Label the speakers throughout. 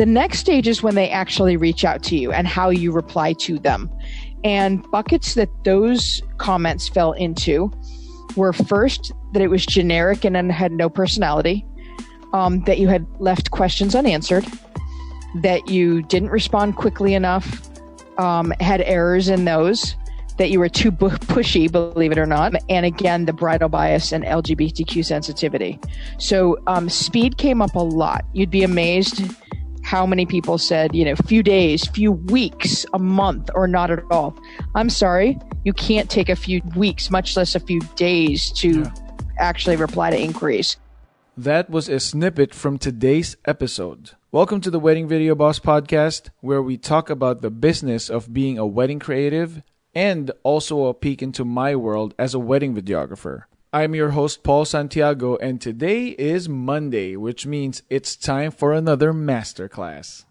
Speaker 1: The next stage is when they actually reach out to you and how you reply to them. And buckets that those comments fell into were first that it was generic and had no personality, um, that you had left questions unanswered, that you didn't respond quickly enough, um, had errors in those, that you were too bu- pushy, believe it or not, and again, the bridal bias and LGBTQ sensitivity. So um, speed came up a lot. You'd be amazed how many people said, you know, few days, few weeks, a month, or not at all. I'm sorry, you can't take a few weeks, much less a few days, to yeah. actually reply to inquiries.
Speaker 2: That was a snippet from today's episode. Welcome to the Wedding Video Boss podcast, where we talk about the business of being a wedding creative and also a peek into my world as a wedding videographer. I'm your host, Paul Santiago, and today is Monday, which means it's time for another masterclass.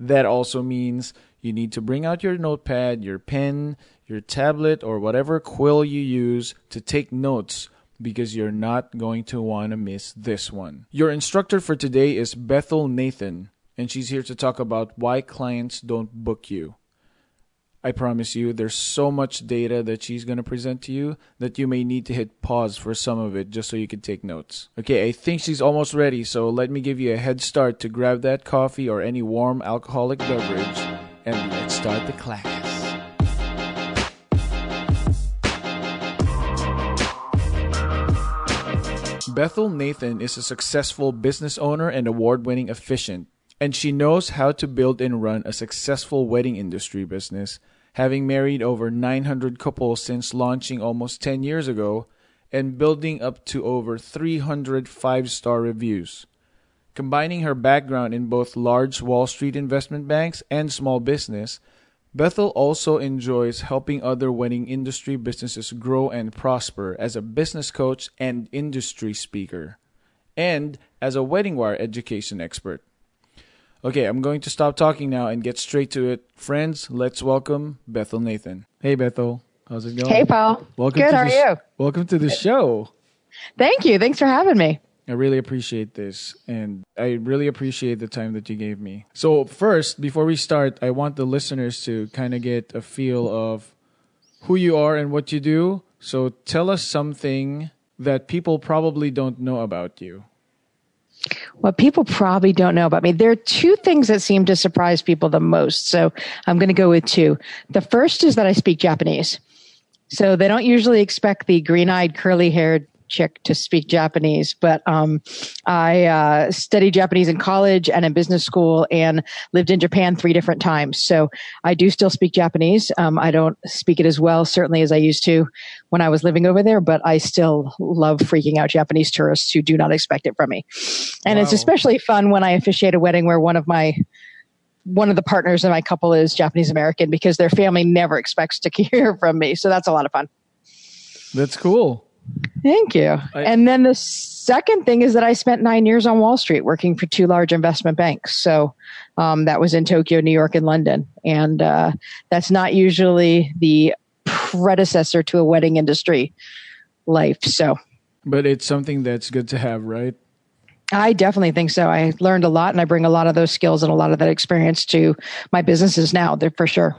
Speaker 2: That also means you need to bring out your notepad, your pen, your tablet, or whatever quill you use to take notes because you're not going to want to miss this one. Your instructor for today is Bethel Nathan, and she's here to talk about why clients don't book you. I promise you, there's so much data that she's going to present to you that you may need to hit pause for some of it just so you can take notes. Okay, I think she's almost ready, so let me give you a head start to grab that coffee or any warm alcoholic beverage and let's start the class. Bethel Nathan is a successful business owner and award winning officiant and she knows how to build and run a successful wedding industry business, having married over 900 couples since launching almost 10 years ago and building up to over 300 five star reviews. Combining her background in both large Wall Street investment banks and small business, Bethel also enjoys helping other wedding industry businesses grow and prosper as a business coach and industry speaker, and as a wedding wire education expert. Okay, I'm going to stop talking now and get straight to it. Friends, let's welcome Bethel Nathan. Hey, Bethel. How's it going?
Speaker 1: Hey, Paul.
Speaker 2: Welcome
Speaker 1: Good,
Speaker 2: to
Speaker 1: how are you?
Speaker 2: Welcome to the show.
Speaker 1: Thank you. Thanks for having me.
Speaker 2: I really appreciate this and I really appreciate the time that you gave me. So, first, before we start, I want the listeners to kind of get a feel of who you are and what you do. So, tell us something that people probably don't know about you
Speaker 1: what people probably don't know about me. There are two things that seem to surprise people the most. So I'm going to go with two. The first is that I speak Japanese. So they don't usually expect the green eyed, curly haired chick to speak Japanese, but um, I uh, studied Japanese in college and in business school and lived in Japan three different times. So I do still speak Japanese. Um, I don't speak it as well, certainly, as I used to when I was living over there, but I still love freaking out Japanese tourists who do not expect it from me. And wow. it's especially fun when I officiate a wedding where one of my one of the partners in my couple is Japanese American because their family never expects to hear from me. So that's a lot of fun.
Speaker 2: That's cool.
Speaker 1: Thank you. I, and then the second thing is that I spent nine years on Wall Street working for two large investment banks. So um, that was in Tokyo, New York, and London. And uh, that's not usually the predecessor to a wedding industry life. So,
Speaker 2: but it's something that's good to have, right?
Speaker 1: I definitely think so. I learned a lot and I bring a lot of those skills and a lot of that experience to my businesses now, They're for sure.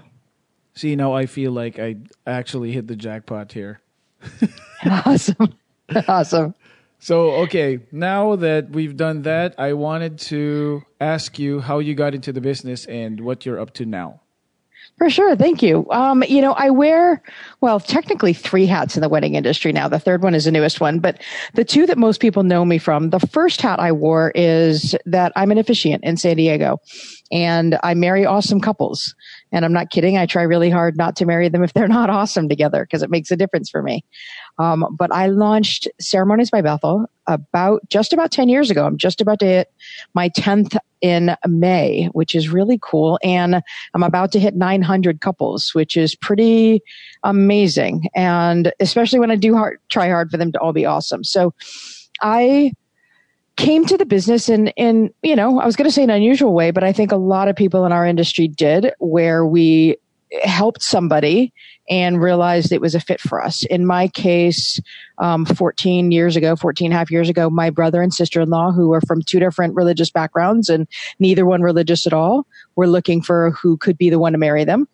Speaker 2: See, now I feel like I actually hit the jackpot here.
Speaker 1: awesome. awesome.
Speaker 2: So, okay, now that we've done that, I wanted to ask you how you got into the business and what you're up to now.
Speaker 1: For sure. Thank you. Um, you know, I wear, well, technically three hats in the wedding industry now. The third one is the newest one, but the two that most people know me from, the first hat I wore is that I'm an officiant in San Diego and I marry awesome couples. And I'm not kidding. I try really hard not to marry them if they're not awesome together because it makes a difference for me. Um, but I launched Ceremonies by Bethel about just about 10 years ago. I'm just about to hit my 10th in May, which is really cool. And I'm about to hit 900 couples, which is pretty amazing. And especially when I do hard, try hard for them to all be awesome. So I came to the business in in you know i was going to say an unusual way but i think a lot of people in our industry did where we helped somebody and realized it was a fit for us. In my case, um, 14 years ago, 14 and a half years ago, my brother and sister-in-law, who were from two different religious backgrounds and neither one religious at all, were looking for who could be the one to marry them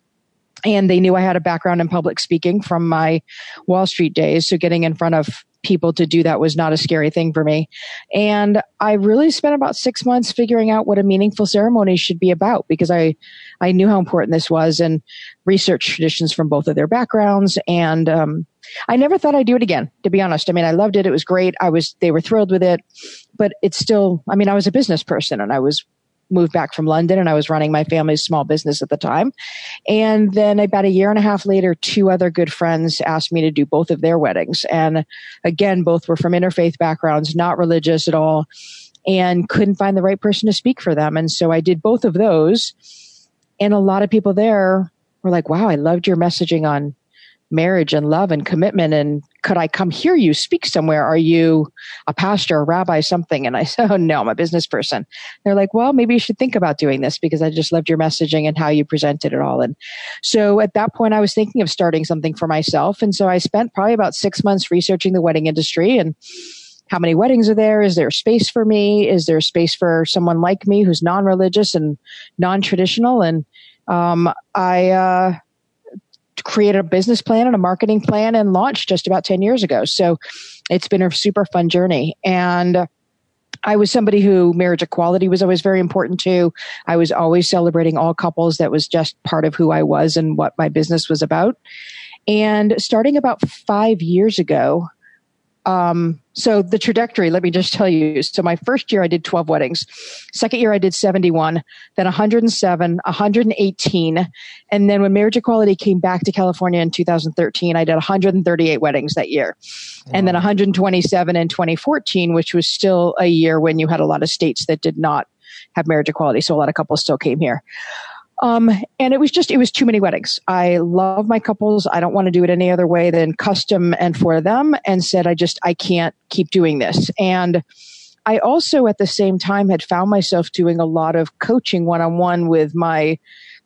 Speaker 1: and they knew I had a background in public speaking from my Wall Street days. So getting in front of people to do that was not a scary thing for me. And I really spent about six months figuring out what a meaningful ceremony should be about because I, I knew how important this was and research traditions from both of their backgrounds. And, um, I never thought I'd do it again, to be honest. I mean, I loved it. It was great. I was, they were thrilled with it, but it's still, I mean, I was a business person and I was moved back from London and I was running my family's small business at the time. And then about a year and a half later, two other good friends asked me to do both of their weddings. And again, both were from interfaith backgrounds, not religious at all, and couldn't find the right person to speak for them. And so I did both of those. And a lot of people there were like, wow, I loved your messaging on marriage and love and commitment and could I come hear you speak somewhere? Are you a pastor, a rabbi, something? And I said, Oh no, I'm a business person. They're like, well, maybe you should think about doing this because I just loved your messaging and how you presented it all. And so at that point, I was thinking of starting something for myself. And so I spent probably about six months researching the wedding industry and how many weddings are there? Is there space for me? Is there space for someone like me who's non-religious and non-traditional? And um, I uh, created a business plan and a marketing plan and launched just about 10 years ago. So it's been a super fun journey. And I was somebody who marriage equality was always very important to. I was always celebrating all couples. That was just part of who I was and what my business was about. And starting about five years ago, um, so the trajectory, let me just tell you. So my first year I did 12 weddings. Second year I did 71, then 107, 118. And then when marriage equality came back to California in 2013, I did 138 weddings that year. Wow. And then 127 in 2014, which was still a year when you had a lot of states that did not have marriage equality. So a lot of couples still came here. Um, and it was just, it was too many weddings. I love my couples. I don't want to do it any other way than custom and for them and said, I just, I can't keep doing this. And I also at the same time had found myself doing a lot of coaching one on one with my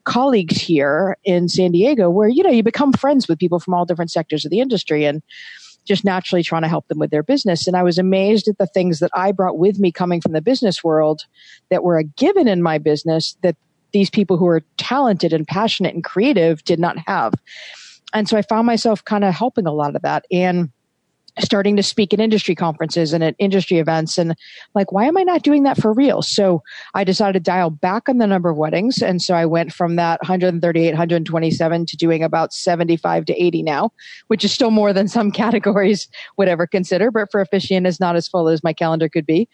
Speaker 1: colleagues here in San Diego where, you know, you become friends with people from all different sectors of the industry and just naturally trying to help them with their business. And I was amazed at the things that I brought with me coming from the business world that were a given in my business that these people who are talented and passionate and creative did not have. And so I found myself kind of helping a lot of that and starting to speak at industry conferences and at industry events and like why am i not doing that for real? So i decided to dial back on the number of weddings. And so i went from that 138 127 to doing about 75 to 80 now which is still more than some categories would ever consider but for officiant is not as full as my calendar could be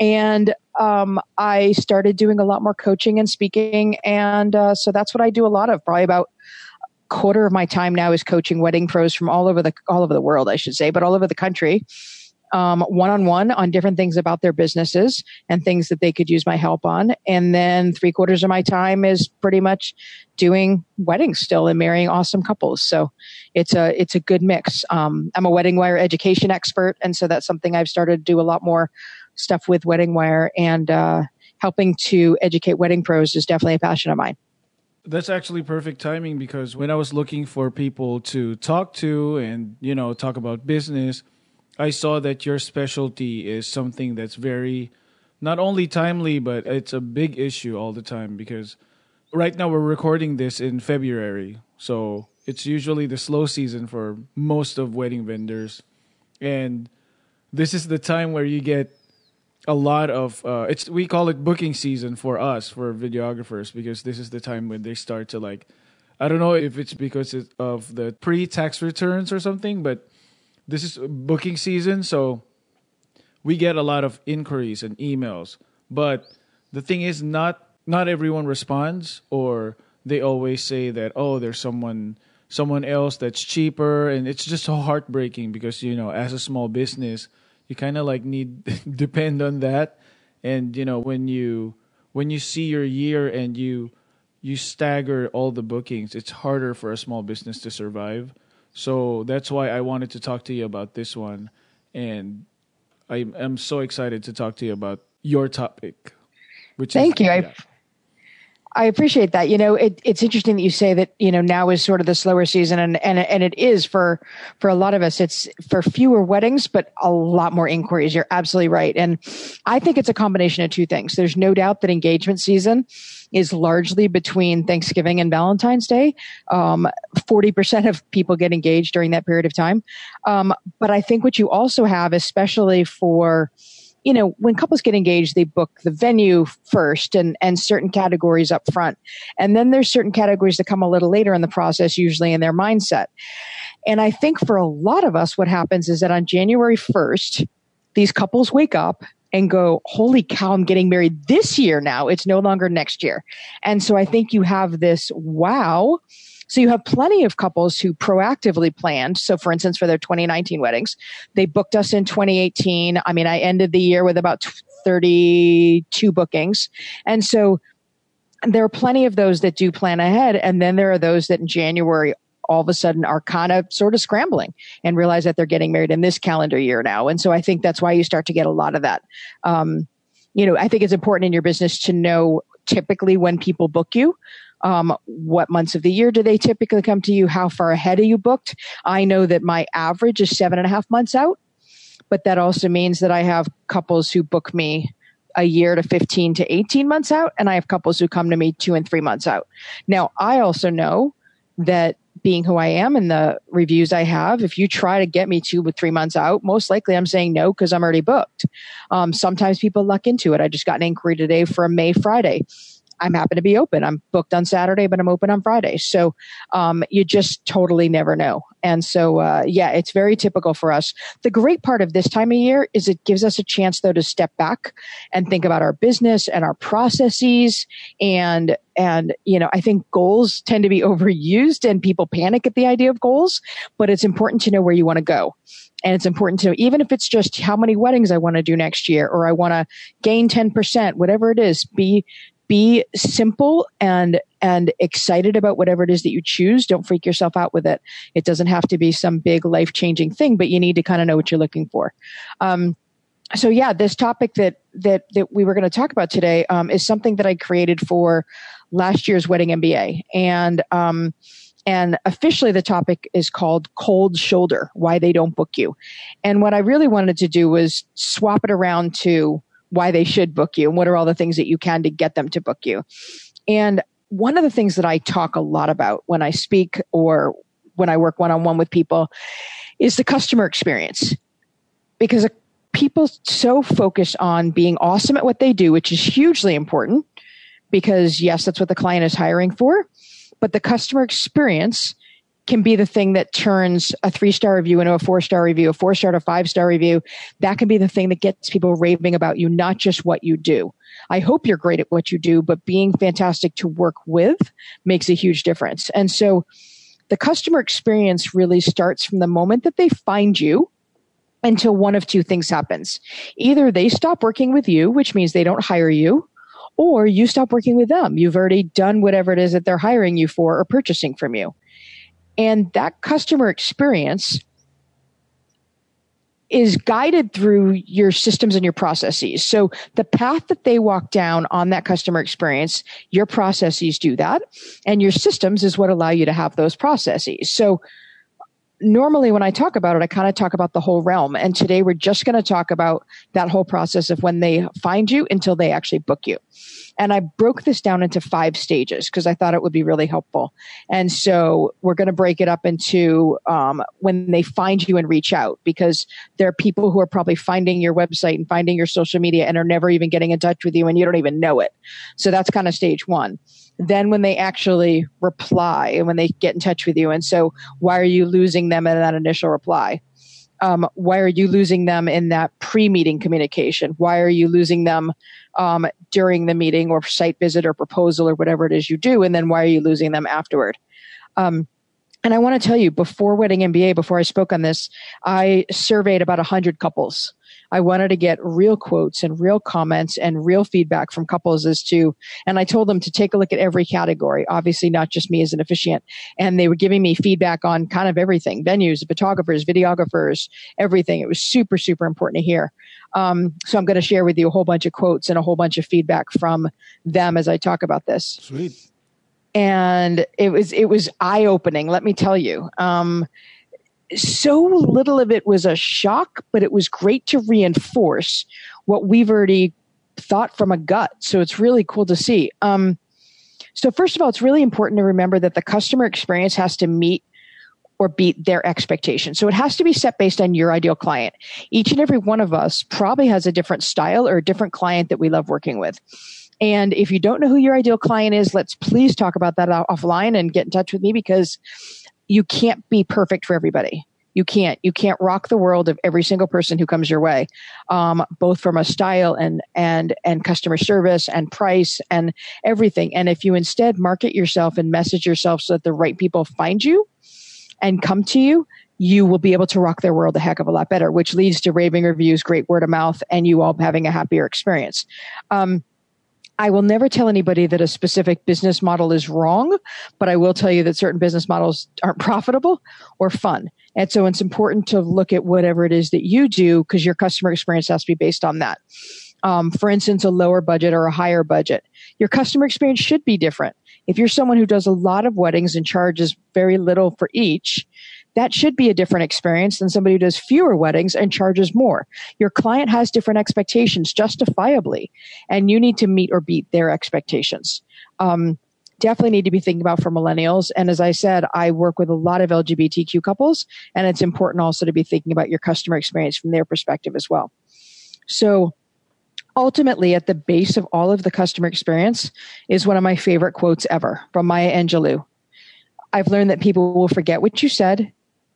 Speaker 1: and um, I started doing a lot more coaching and speaking, and uh, so that's what I do a lot of. Probably about a quarter of my time now is coaching wedding pros from all over the all over the world, I should say, but all over the country, one on one on different things about their businesses and things that they could use my help on. And then three quarters of my time is pretty much doing weddings still and marrying awesome couples. So it's a it's a good mix. Um, I'm a wedding wire education expert, and so that's something I've started to do a lot more stuff with Wedding Wire and uh, helping to educate wedding pros is definitely a passion of mine.
Speaker 2: That's actually perfect timing because when I was looking for people to talk to and, you know, talk about business, I saw that your specialty is something that's very not only timely, but it's a big issue all the time because right now we're recording this in February. So it's usually the slow season for most of wedding vendors. And this is the time where you get a lot of uh, it's we call it booking season for us for videographers because this is the time when they start to like I don't know if it's because of the pre-tax returns or something, but this is booking season, so we get a lot of inquiries and emails. But the thing is, not not everyone responds, or they always say that oh, there's someone someone else that's cheaper, and it's just so heartbreaking because you know, as a small business, you kind of like need depend on that. And you know when you when you see your year and you you stagger all the bookings it's harder for a small business to survive. So that's why i wanted to talk to you about this one. And i am so excited to talk to you about your topic
Speaker 1: which thank is, you yeah. I appreciate that. You know, it, it's interesting that you say that, you know, now is sort of the slower season and, and, and it is for, for a lot of us. It's for fewer weddings, but a lot more inquiries. You're absolutely right. And I think it's a combination of two things. There's no doubt that engagement season is largely between Thanksgiving and Valentine's Day. Um, 40% of people get engaged during that period of time. Um, but I think what you also have, especially for, you know, when couples get engaged, they book the venue first and, and certain categories up front. And then there's certain categories that come a little later in the process, usually in their mindset. And I think for a lot of us, what happens is that on January 1st, these couples wake up and go, holy cow, I'm getting married this year now. It's no longer next year. And so I think you have this wow so you have plenty of couples who proactively planned. So for instance, for their 2019 weddings, they booked us in 2018. I mean, I ended the year with about 32 bookings. And so there are plenty of those that do plan ahead. And then there are those that in January all of a sudden are kind of sort of scrambling and realize that they're getting married in this calendar year now. And so I think that's why you start to get a lot of that. Um, you know, I think it's important in your business to know typically when people book you um, what months of the year do they typically come to you? How far ahead are you booked? I know that my average is seven and a half months out, but that also means that I have couples who book me a year to 15 to 18 months out, and I have couples who come to me two and three months out. Now, I also know that being who I am and the reviews I have, if you try to get me two with three months out, most likely I'm saying no because I'm already booked. Um, sometimes people luck into it. I just got an inquiry today for a May Friday. I'm happy to be open. I'm booked on Saturday, but I'm open on Friday. So um, you just totally never know. And so, uh, yeah, it's very typical for us. The great part of this time of year is it gives us a chance, though, to step back and think about our business and our processes. And, and, you know, I think goals tend to be overused and people panic at the idea of goals, but it's important to know where you want to go. And it's important to, even if it's just how many weddings I want to do next year, or I want to gain 10%, whatever it is, be, be simple and and excited about whatever it is that you choose. Don't freak yourself out with it. It doesn't have to be some big life changing thing but you need to kind of know what you're looking for. Um, so yeah this topic that that that we were going to talk about today um, is something that i created for last year's wedding mba and um, and officially the topic is called cold shoulder why they don't book you. And what i really wanted to do was swap it around to why they should book you and what are all the things that you can to get them to book you. And one of the things that I talk a lot about when I speak or when I work one on one with people is the customer experience. Because people so focus on being awesome at what they do, which is hugely important because yes, that's what the client is hiring for. But the customer experience can be the thing that turns a three star review into a four star review, a four star to five star review. That can be the thing that gets people raving about you, not just what you do. I hope you're great at what you do, but being fantastic to work with makes a huge difference. And so the customer experience really starts from the moment that they find you until one of two things happens. Either they stop working with you, which means they don't hire you, or you stop working with them. You've already done whatever it is that they're hiring you for or purchasing from you. And that customer experience is guided through your systems and your processes. So the path that they walk down on that customer experience, your processes do that. And your systems is what allow you to have those processes. So normally when I talk about it, I kind of talk about the whole realm. And today we're just going to talk about that whole process of when they find you until they actually book you. And I broke this down into five stages because I thought it would be really helpful. And so we're going to break it up into um, when they find you and reach out because there are people who are probably finding your website and finding your social media and are never even getting in touch with you and you don't even know it. So that's kind of stage one then when they actually reply and when they get in touch with you. And so why are you losing them in that initial reply? Um, why are you losing them in that pre-meeting communication? Why are you losing them um, during the meeting or site visit or proposal or whatever it is you do? And then why are you losing them afterward? Um, and I want to tell you, before Wedding MBA, before I spoke on this, I surveyed about 100 couples I wanted to get real quotes and real comments and real feedback from couples as to, and I told them to take a look at every category, obviously not just me as an officiant. And they were giving me feedback on kind of everything, venues, photographers, videographers, everything. It was super, super important to hear. Um, so I'm going to share with you a whole bunch of quotes and a whole bunch of feedback from them as I talk about this.
Speaker 2: Sweet.
Speaker 1: And it was, it was eye opening. Let me tell you. Um, so little of it was a shock, but it was great to reinforce what we've already thought from a gut. So it's really cool to see. Um, so first of all, it's really important to remember that the customer experience has to meet or beat their expectations. So it has to be set based on your ideal client. Each and every one of us probably has a different style or a different client that we love working with. And if you don't know who your ideal client is, let's please talk about that offline and get in touch with me because you can't be perfect for everybody. You can't. You can't rock the world of every single person who comes your way, um, both from a style and and and customer service and price and everything. And if you instead market yourself and message yourself so that the right people find you and come to you, you will be able to rock their world a heck of a lot better, which leads to raving reviews, great word of mouth, and you all having a happier experience. Um, I will never tell anybody that a specific business model is wrong, but I will tell you that certain business models aren't profitable or fun. And so it's important to look at whatever it is that you do because your customer experience has to be based on that. Um, for instance, a lower budget or a higher budget. Your customer experience should be different. If you're someone who does a lot of weddings and charges very little for each, that should be a different experience than somebody who does fewer weddings and charges more. Your client has different expectations justifiably, and you need to meet or beat their expectations. Um, definitely need to be thinking about for millennials. And as I said, I work with a lot of LGBTQ couples, and it's important also to be thinking about your customer experience from their perspective as well. So, ultimately, at the base of all of the customer experience is one of my favorite quotes ever from Maya Angelou. I've learned that people will forget what you said,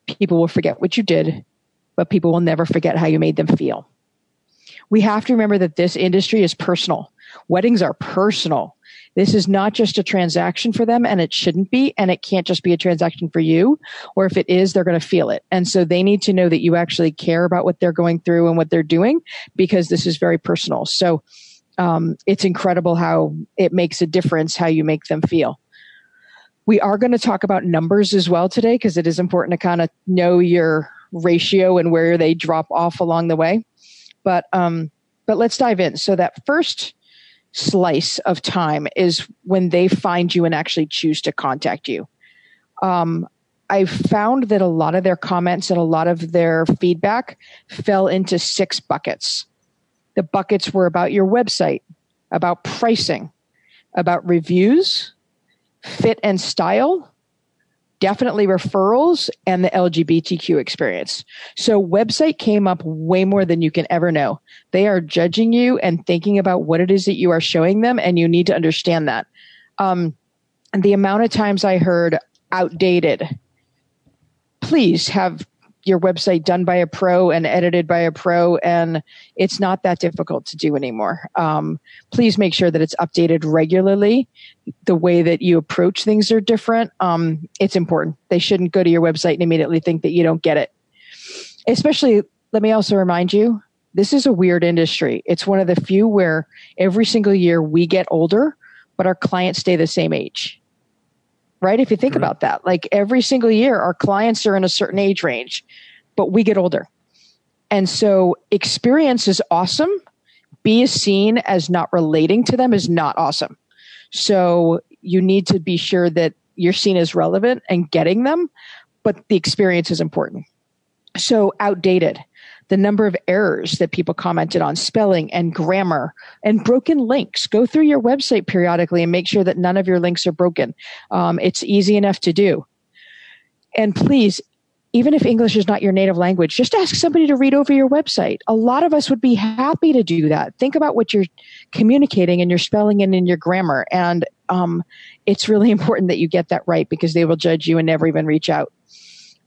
Speaker 1: people will forget what you did, but people will never forget how you made them feel. We have to remember that this industry is personal. Weddings are personal. This is not just a transaction for them and it shouldn't be. And it can't just be a transaction for you. Or if it is, they're going to feel it. And so they need to know that you actually care about what they're going through and what they're doing because this is very personal. So, um, it's incredible how it makes a difference how you make them feel. We are going to talk about numbers as well today because it is important to kind of know your ratio and where they drop off along the way. But um, but let's dive in. So that first slice of time is when they find you and actually choose to contact you. Um, I found that a lot of their comments and a lot of their feedback fell into six buckets. The buckets were about your website, about pricing, about reviews, fit and style, definitely referrals and the LGBTQ experience. So website came up way more than you can ever know. They are judging you and thinking about what it is that you are showing them and you need to understand that. Um, the amount of times I heard outdated, please have your website done by a pro and edited by a pro, and it's not that difficult to do anymore. Um, please make sure that it's updated regularly. The way that you approach things are different. Um, it's important. They shouldn't go to your website and immediately think that you don't get it. Especially, let me also remind you this is a weird industry. It's one of the few where every single year we get older, but our clients stay the same age right? If you think about that, like every single year, our clients are in a certain age range, but we get older. And so experience is awesome. Be seen as not relating to them is not awesome. So you need to be sure that you're seen as relevant and getting them, but the experience is important. So outdated the number of errors that people commented on, spelling and grammar, and broken links. Go through your website periodically and make sure that none of your links are broken. Um, it's easy enough to do. And please, even if English is not your native language, just ask somebody to read over your website. A lot of us would be happy to do that. Think about what you're communicating and your spelling and in your grammar. And um, it's really important that you get that right because they will judge you and never even reach out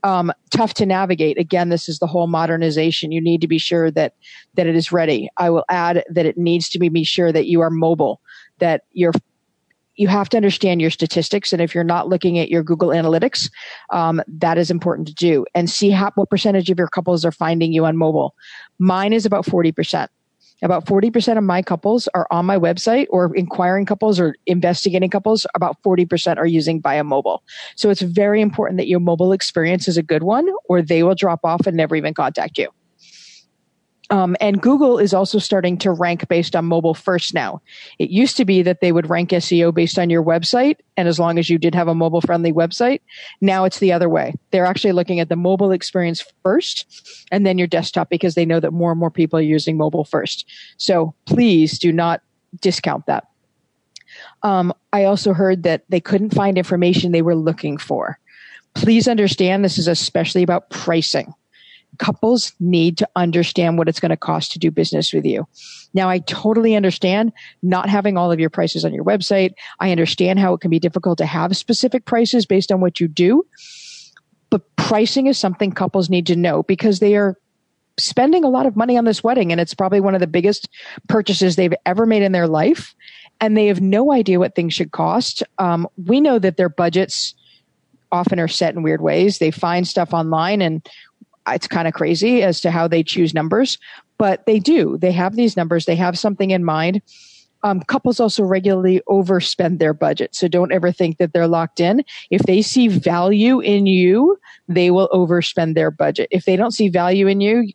Speaker 1: um, tough to navigate. Again, this is the whole modernization. You need to be sure that that it is ready. I will add that it needs to be, be sure that you are mobile, that you're you have to understand your statistics. And if you're not looking at your Google Analytics, um, that is important to do and see how, what percentage of your couples are finding you on mobile. Mine is about 40%. About 40% of my couples are on my website or inquiring couples or investigating couples. About 40% are using via mobile. So it's very important that your mobile experience is a good one or they will drop off and never even contact you. Um, and Google is also starting to rank based on mobile first now. It used to be that they would rank SEO based on your website, and as long as you did have a mobile friendly website, now it's the other way. They're actually looking at the mobile experience first and then your desktop because they know that more and more people are using mobile first. So please do not discount that. Um, I also heard that they couldn't find information they were looking for. Please understand this is especially about pricing couples need to understand what it's going to cost to do business with you. Now, I totally understand not having all of your prices on your website. I understand how it can be difficult to have specific prices based on what you do. But pricing is something couples need to know because they are spending a lot of money on this wedding and it's probably one of the biggest purchases they've ever made in their life. And they have no idea what things should cost. Um, we know that their budgets often are set in weird ways. They find stuff online and it's kind of crazy as to how they choose numbers, but they do. They have these numbers. They have something in mind. Um, couples also regularly overspend their budget. So don't ever think that they're locked in. If they see value in you, they will overspend their budget. If they don't see value in you,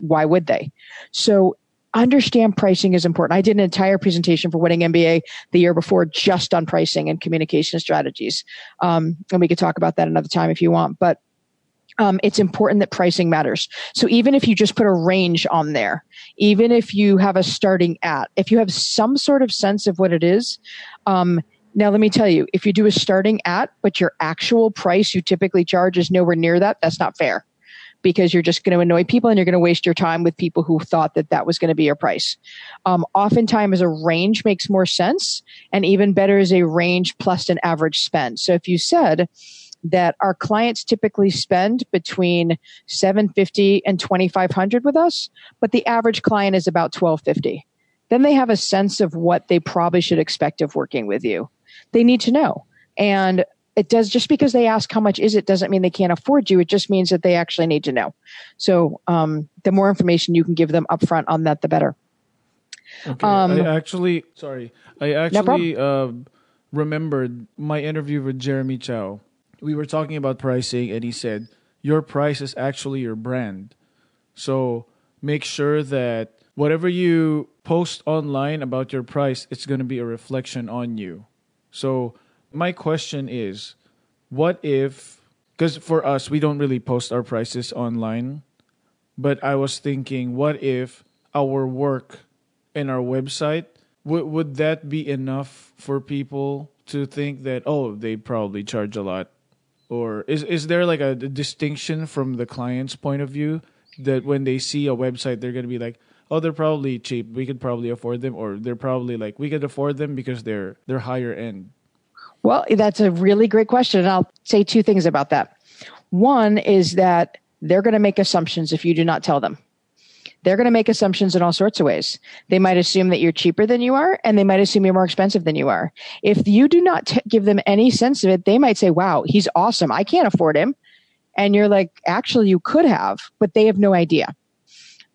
Speaker 1: why would they? So understand pricing is important. I did an entire presentation for Wedding MBA the year before just on pricing and communication strategies. Um, and we could talk about that another time if you want. But um, it's important that pricing matters. So even if you just put a range on there, even if you have a starting at, if you have some sort of sense of what it is, um, now let me tell you, if you do a starting at, but your actual price you typically charge is nowhere near that, that's not fair because you're just going to annoy people and you're going to waste your time with people who thought that that was going to be your price. Um, oftentimes a range makes more sense and even better is a range plus an average spend. So if you said, that our clients typically spend between 750 and 2500 with us, but the average client is about 1250. Then they have a sense of what they probably should expect of working with you. They need to know. And it does just because they ask how much is it doesn't mean they can't afford you. It just means that they actually need to know. So um, the more information you can give them upfront on that, the better.
Speaker 2: Okay. Um, I actually, sorry, I actually no uh, remembered my interview with Jeremy Chow we were talking about pricing, and he said your price is actually your brand. So make sure that whatever you post online about your price, it's going to be a reflection on you. So my question is, what if? Because for us, we don't really post our prices online. But I was thinking, what if our work and our website would would that be enough for people to think that oh they probably charge a lot or is is there like a distinction from the client's point of view that when they see a website they're going to be like oh they're probably cheap. We could probably afford them or they're probably like we could afford them because they're they're higher end
Speaker 1: well that's a really great question and i'll say two things about that. One is that they're going to make assumptions if you do not tell them they're going to make assumptions in all sorts of ways. They might assume that you're cheaper than you are, and they might assume you're more expensive than you are. If you do not t- give them any sense of it, they might say, wow, he's awesome. I can't afford him. And you're like, actually, you could have, but they have no idea.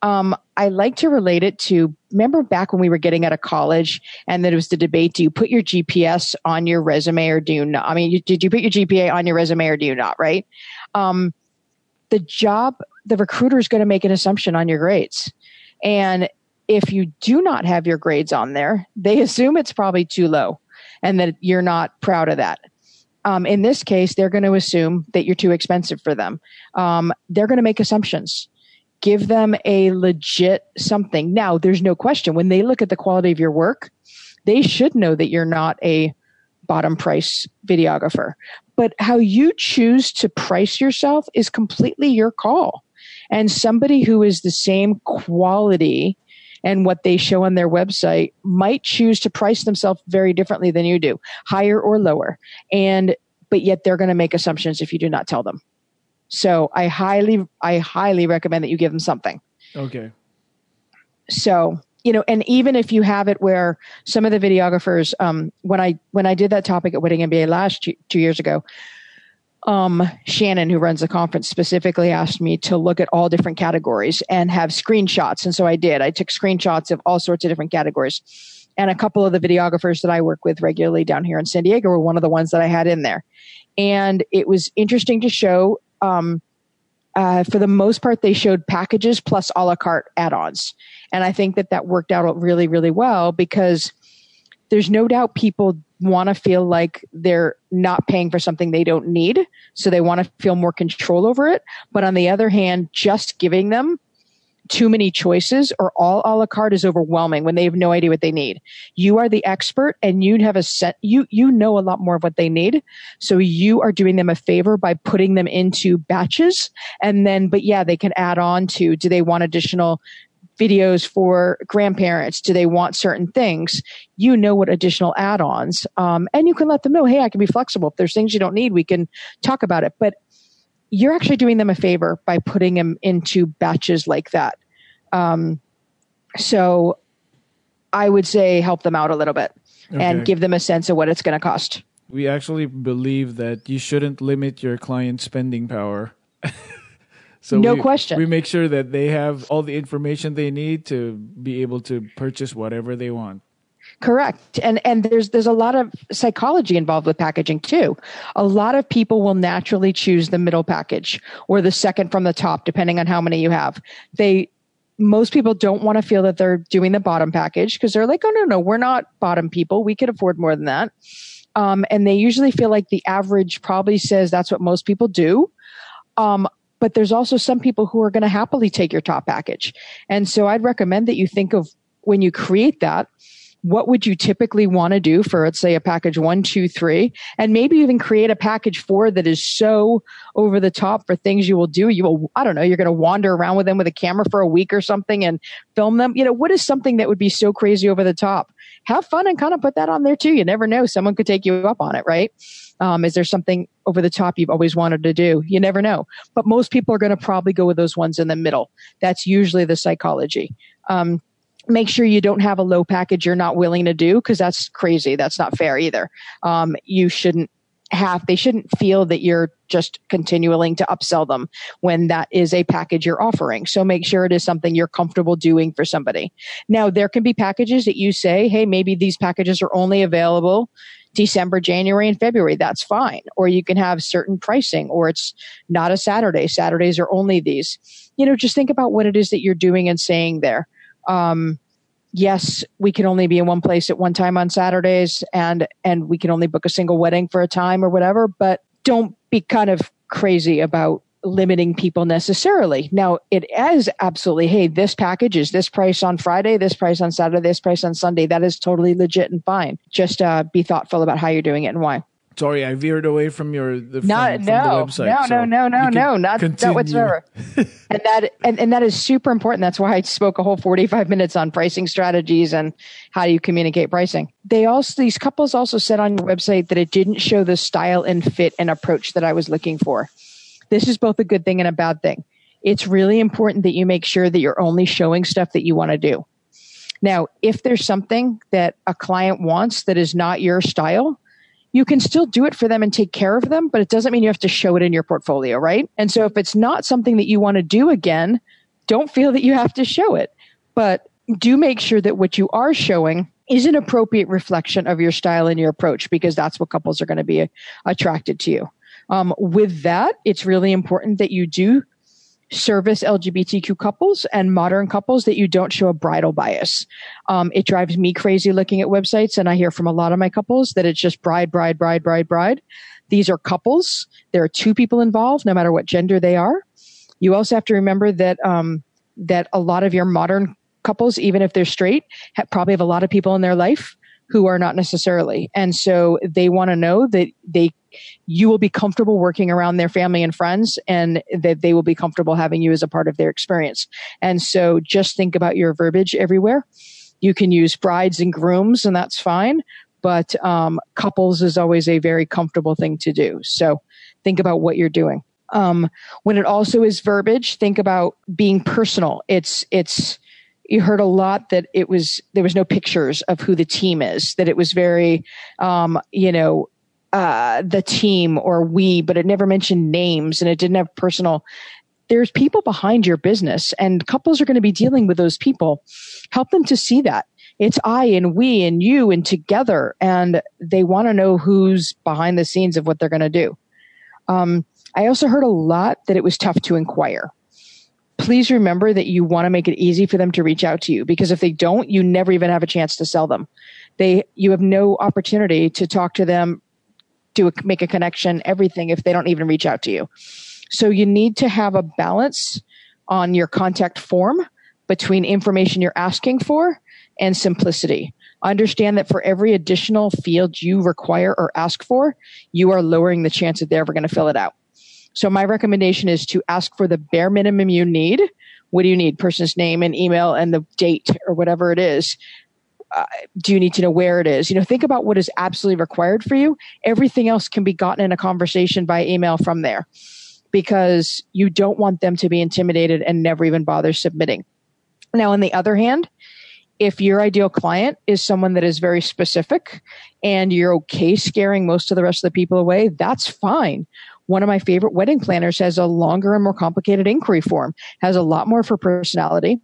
Speaker 1: Um, I like to relate it to remember back when we were getting out of college and that it was the debate do you put your GPS on your resume or do you not? I mean, you, did you put your GPA on your resume or do you not, right? Um, the job, the recruiter is going to make an assumption on your grades. And if you do not have your grades on there, they assume it's probably too low and that you're not proud of that. Um, in this case, they're going to assume that you're too expensive for them. Um, they're going to make assumptions. Give them a legit something. Now, there's no question when they look at the quality of your work, they should know that you're not a bottom price videographer. But how you choose to price yourself is completely your call. And somebody who is the same quality and what they show on their website might choose to price themselves very differently than you do, higher or lower. And but yet they're going to make assumptions if you do not tell them. So I highly I highly recommend that you give them something.
Speaker 2: Okay.
Speaker 1: So you know, and even if you have it where some of the videographers, um, when I when I did that topic at Wedding MBA last two years ago, um, Shannon, who runs the conference, specifically asked me to look at all different categories and have screenshots, and so I did. I took screenshots of all sorts of different categories, and a couple of the videographers that I work with regularly down here in San Diego were one of the ones that I had in there, and it was interesting to show. Um, uh, for the most part, they showed packages plus a la carte add-ons. And I think that that worked out really, really well because there's no doubt people want to feel like they're not paying for something they don't need. So they want to feel more control over it. But on the other hand, just giving them too many choices or all a la carte is overwhelming when they have no idea what they need. You are the expert and you have a set, you, you know a lot more of what they need. So you are doing them a favor by putting them into batches. And then, but yeah, they can add on to, do they want additional videos for grandparents? Do they want certain things? You know what additional add-ons, um, and you can let them know, hey, I can be flexible. If there's things you don't need, we can talk about it. But you're actually doing them a favor by putting them into batches like that. Um, so I would say help them out a little bit okay. and give them a sense of what it's going to cost.
Speaker 2: We actually believe that you shouldn't limit your client's spending power.
Speaker 1: So no
Speaker 2: we,
Speaker 1: question.
Speaker 2: We make sure that they have all the information they need to be able to purchase whatever they want.
Speaker 1: Correct. And and there's there's a lot of psychology involved with packaging too. A lot of people will naturally choose the middle package or the second from the top depending on how many you have. They most people don't want to feel that they're doing the bottom package because they're like, "Oh no, no, we're not bottom people. We could afford more than that." Um, and they usually feel like the average probably says that's what most people do. Um, but there's also some people who are going to happily take your top package. And so I'd recommend that you think of when you create that, what would you typically want to do for, let's say, a package one, two, three, and maybe even create a package four that is so over the top for things you will do. You will, I don't know, you're going to wander around with them with a camera for a week or something and film them. You know, what is something that would be so crazy over the top? Have fun and kind of put that on there too. You never know. Someone could take you up on it, right? Um, is there something over the top you've always wanted to do? You never know. But most people are going to probably go with those ones in the middle. That's usually the psychology. Um, make sure you don't have a low package you're not willing to do because that's crazy. That's not fair either. Um, you shouldn't have, they shouldn't feel that you're just continuing to upsell them when that is a package you're offering. So make sure it is something you're comfortable doing for somebody. Now, there can be packages that you say, hey, maybe these packages are only available December, January, and February. That's fine. Or you can have certain pricing, or it's not a Saturday. Saturdays are only these. You know, just think about what it is that you're doing and saying there. Um, yes, we can only be in one place at one time on Saturdays, and and we can only book a single wedding for a time or whatever. But don't be kind of crazy about limiting people necessarily. Now, it is absolutely, hey, this package is this price on Friday, this price on Saturday, this price on Sunday. That is totally legit and fine. Just uh, be thoughtful about how you're doing it and why.
Speaker 2: Sorry, I veered away from your the, from,
Speaker 1: not,
Speaker 2: from
Speaker 1: no,
Speaker 2: the website.
Speaker 1: No, so no, no, no, no, not that whatsoever. and that and, and that is super important. That's why I spoke a whole 45 minutes on pricing strategies and how do you communicate pricing. They also these couples also said on your website that it didn't show the style and fit and approach that I was looking for. This is both a good thing and a bad thing. It's really important that you make sure that you're only showing stuff that you want to do. Now, if there's something that a client wants that is not your style, you can still do it for them and take care of them, but it doesn't mean you have to show it in your portfolio, right? And so if it's not something that you want to do again, don't feel that you have to show it. But do make sure that what you are showing is an appropriate reflection of your style and your approach because that's what couples are going to be attracted to you. Um, with that, it's really important that you do service LGBTQ couples and modern couples that you don't show a bridal bias. Um, it drives me crazy looking at websites, and I hear from a lot of my couples that it's just bride, bride, bride, bride, bride. These are couples. There are two people involved, no matter what gender they are. You also have to remember that um, that a lot of your modern couples, even if they're straight, have, probably have a lot of people in their life who are not necessarily. And so they want to know that they, you will be comfortable working around their family and friends and that they will be comfortable having you as a part of their experience. And so just think about your verbiage everywhere. You can use brides and grooms and that's fine. But um, couples is always a very comfortable thing to do. So think about what you're doing. Um, when it also is verbiage, think about being personal. It's it's you heard a lot that it was there was no pictures of who the team is that it was very um, you know uh, the team or we but it never mentioned names and it didn't have personal there's people behind your business and couples are going to be dealing with those people. Help them to see that. It's i and we and you and together and they want to know who's behind the scenes of what they're going to do. Um, i also heard a lot that it was tough to inquire. Please remember that you want to make it easy for them to reach out to you because if they don't, you never even have a chance to sell them. They, you have no opportunity to talk to them, to make a connection, everything if they don't even reach out to you. So you need to have a balance on your contact form between information you're asking for and simplicity. Understand that for every additional field you require or ask for, you are lowering the chance that they're ever going to fill it out. So my recommendation is to ask for the bare minimum you need. What do you need? Person's name and email and the date or whatever it is. Uh, do you need to know where it is? You know, think about what is absolutely required for you. Everything else can be gotten in a conversation by email from there because you don't want them to be intimidated and never even bother submitting. Now, on the other hand, if your ideal client is someone that is very specific and you're okay scaring most of the rest of the people away, that's fine. One of my favorite wedding planners has a longer and more complicated inquiry form, has a lot more for personality.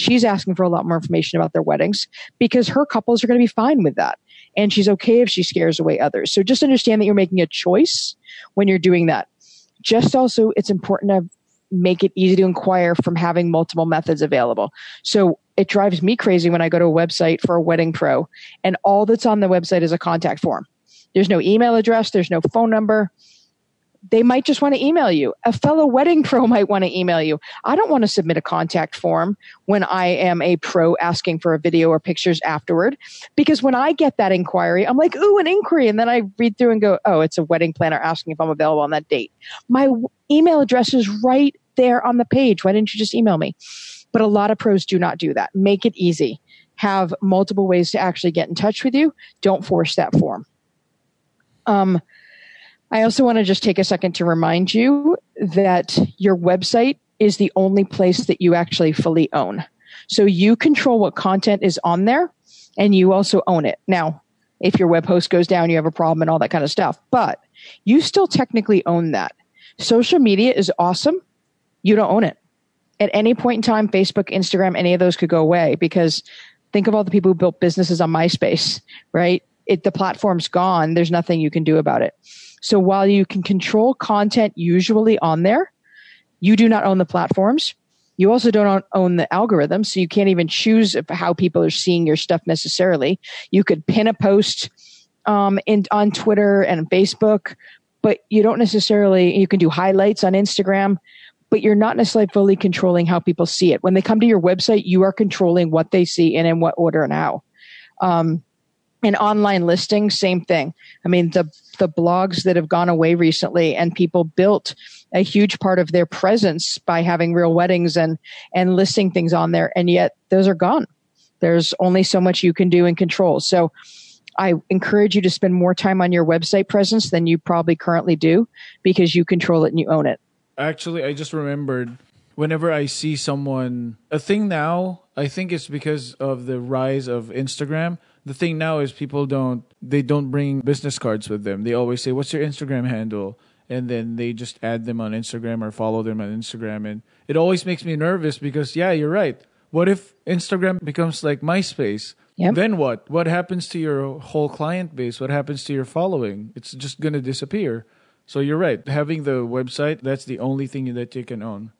Speaker 1: She's asking for a lot more information about their weddings because her couples are going to be fine with that. And she's okay if she scares away others. So just understand that you're making a choice when you're doing that. Just also, it's important to make it easy to inquire from having multiple methods available. So it drives me crazy when I go to a website for a wedding pro and all that's on the website is a contact form. There's no email address, there's no phone number they might just want to email you. A fellow wedding pro might want to email you. I don't want to submit a contact form when I am a pro asking for a video or pictures afterward. Because when I get that inquiry, I'm like, ooh, an inquiry. And then I read through and go, oh, it's a wedding planner asking if I'm available on that date. My email address is right there on the page. Why didn't you just email me? But a lot of pros do not do that. Make it easy. Have multiple ways to actually get in touch with you. Don't force that form. Um, I also want to just take a second to remind you that your website is the only place that you actually fully own. So you control what content is on there and you also own it. Now, if your web host goes down, you have a problem and all that kind of stuff, but you still technically own that. Social media is awesome. You don't own it. At any point in time, Facebook, Instagram, any of those could go away because think of all the people who built businesses on MySpace, right? It, the platform's gone. There's nothing you can do about it. So while you can control content usually on there, you do not own the platforms. You also don't own the algorithm, so you can't even choose how people are seeing your stuff necessarily. You could pin a post um, in, on Twitter and Facebook, but you don't necessarily. You can do highlights on Instagram, but you're not necessarily fully controlling how people see it. When they come to your website, you are controlling what they see and in what order and how. Um, and online listing, same thing. I mean, the the blogs that have gone away recently, and people built a huge part of their presence by having real weddings and and listing things on there, and yet those are gone. There's only so much you can do and control. So, I encourage you to spend more time on your website presence than you probably currently do, because you control it and you own it.
Speaker 2: Actually, I just remembered whenever I see someone, a thing now, I think it's because of the rise of Instagram the thing now is people don't they don't bring business cards with them. They always say, "What's your Instagram handle?" and then they just add them on Instagram or follow them on Instagram and it always makes me nervous because yeah, you're right. What if Instagram becomes like MySpace? Yep. Then what? What happens to your whole client base? What happens to your following? It's just going to disappear. So you're right. Having the website, that's the only thing that you can own.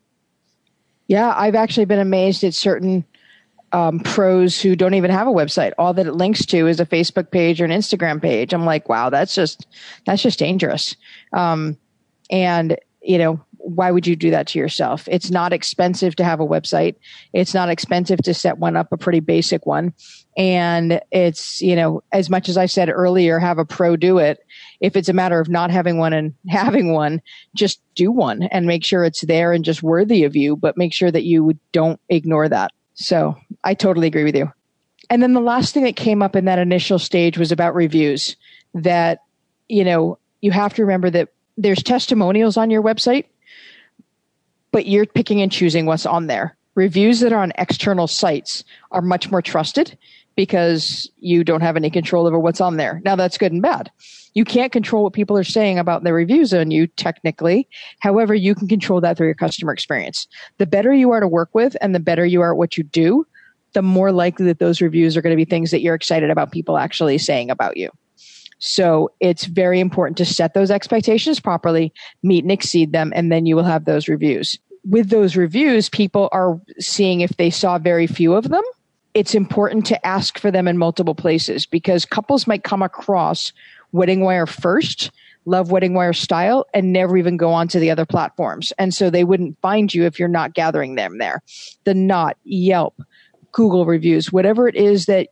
Speaker 1: Yeah, I've actually been amazed at certain um, pros who don't even have a website. All that it links to is a Facebook page or an Instagram page. I'm like, wow, that's just that's just dangerous. Um, and you know, why would you do that to yourself? It's not expensive to have a website. It's not expensive to set one up, a pretty basic one. And it's, you know, as much as I said earlier, have a pro do it. If it's a matter of not having one and having one, just do one and make sure it's there and just worthy of you, but make sure that you don't ignore that. So I totally agree with you. And then the last thing that came up in that initial stage was about reviews that, you know, you have to remember that there's testimonials on your website, but you're picking and choosing what's on there. Reviews that are on external sites are much more trusted because you don't have any control over what's on there. Now that's good and bad. You can't control what people are saying about their reviews on you technically. However, you can control that through your customer experience. The better you are to work with and the better you are at what you do, the more likely that those reviews are going to be things that you're excited about people actually saying about you. So it's very important to set those expectations properly, meet and exceed them, and then you will have those reviews. With those reviews, people are seeing if they saw very few of them. It's important to ask for them in multiple places because couples might come across Wedding Wire first, love Wedding Wire style, and never even go on to the other platforms. And so they wouldn't find you if you're not gathering them there. The Knot, Yelp, Google reviews, whatever it is that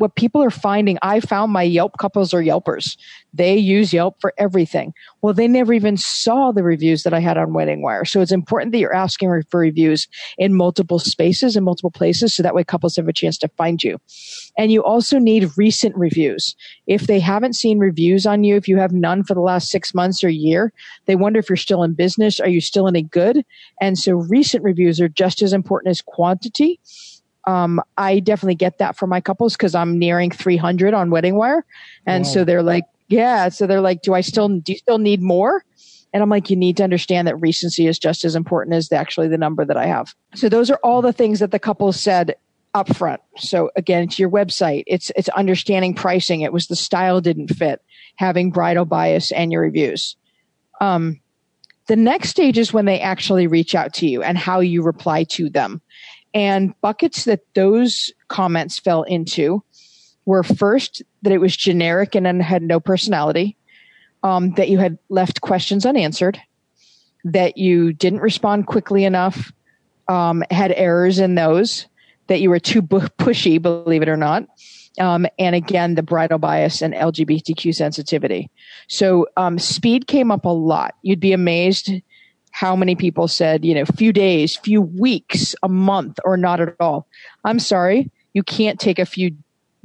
Speaker 1: what people are finding, I found my Yelp couples are Yelpers. They use Yelp for everything. Well, they never even saw the reviews that I had on Wedding Wire. So it's important that you're asking for reviews in multiple spaces and multiple places so that way couples have a chance to find you. And you also need recent reviews. If they haven't seen reviews on you, if you have none for the last six months or year, they wonder if you're still in business. Are you still any good? And so recent reviews are just as important as quantity um, I definitely get that for my couples because I'm nearing 300 on Wedding Wire, and wow. so they're like, yeah, so they're like, do I still do you still need more? And I'm like, you need to understand that recency is just as important as the, actually the number that I have. So those are all the things that the couples said up front. So again, it's your website. It's it's understanding pricing. It was the style didn't fit, having bridal bias and your reviews. Um, the next stage is when they actually reach out to you and how you reply to them. And buckets that those comments fell into were first that it was generic and had no personality, um, that you had left questions unanswered, that you didn't respond quickly enough, um, had errors in those, that you were too bu- pushy, believe it or not. Um, and again, the bridal bias and LGBTQ sensitivity. So um, speed came up a lot. You'd be amazed how many people said, you know, few days, few weeks, a month, or not at all. I'm sorry, you can't take a few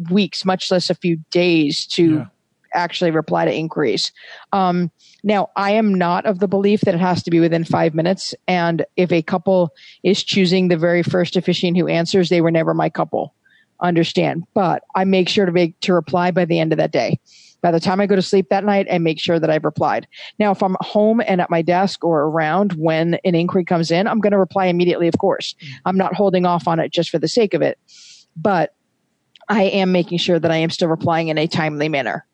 Speaker 1: weeks, much less a few days to yeah. actually reply to inquiries. Um, now, I am not of the belief that it has to be within five minutes. And if a couple is choosing the very first officiant who answers, they were never my couple. Understand, but I make sure to make to reply by the end of that day. By the time I go to sleep that night, I make sure that I've replied. Now, if I'm home and at my desk or around when an inquiry comes in, I'm going to reply immediately, of course. Mm. I'm not holding off on it just for the sake of it. But I am making sure that I am still replying in a timely manner.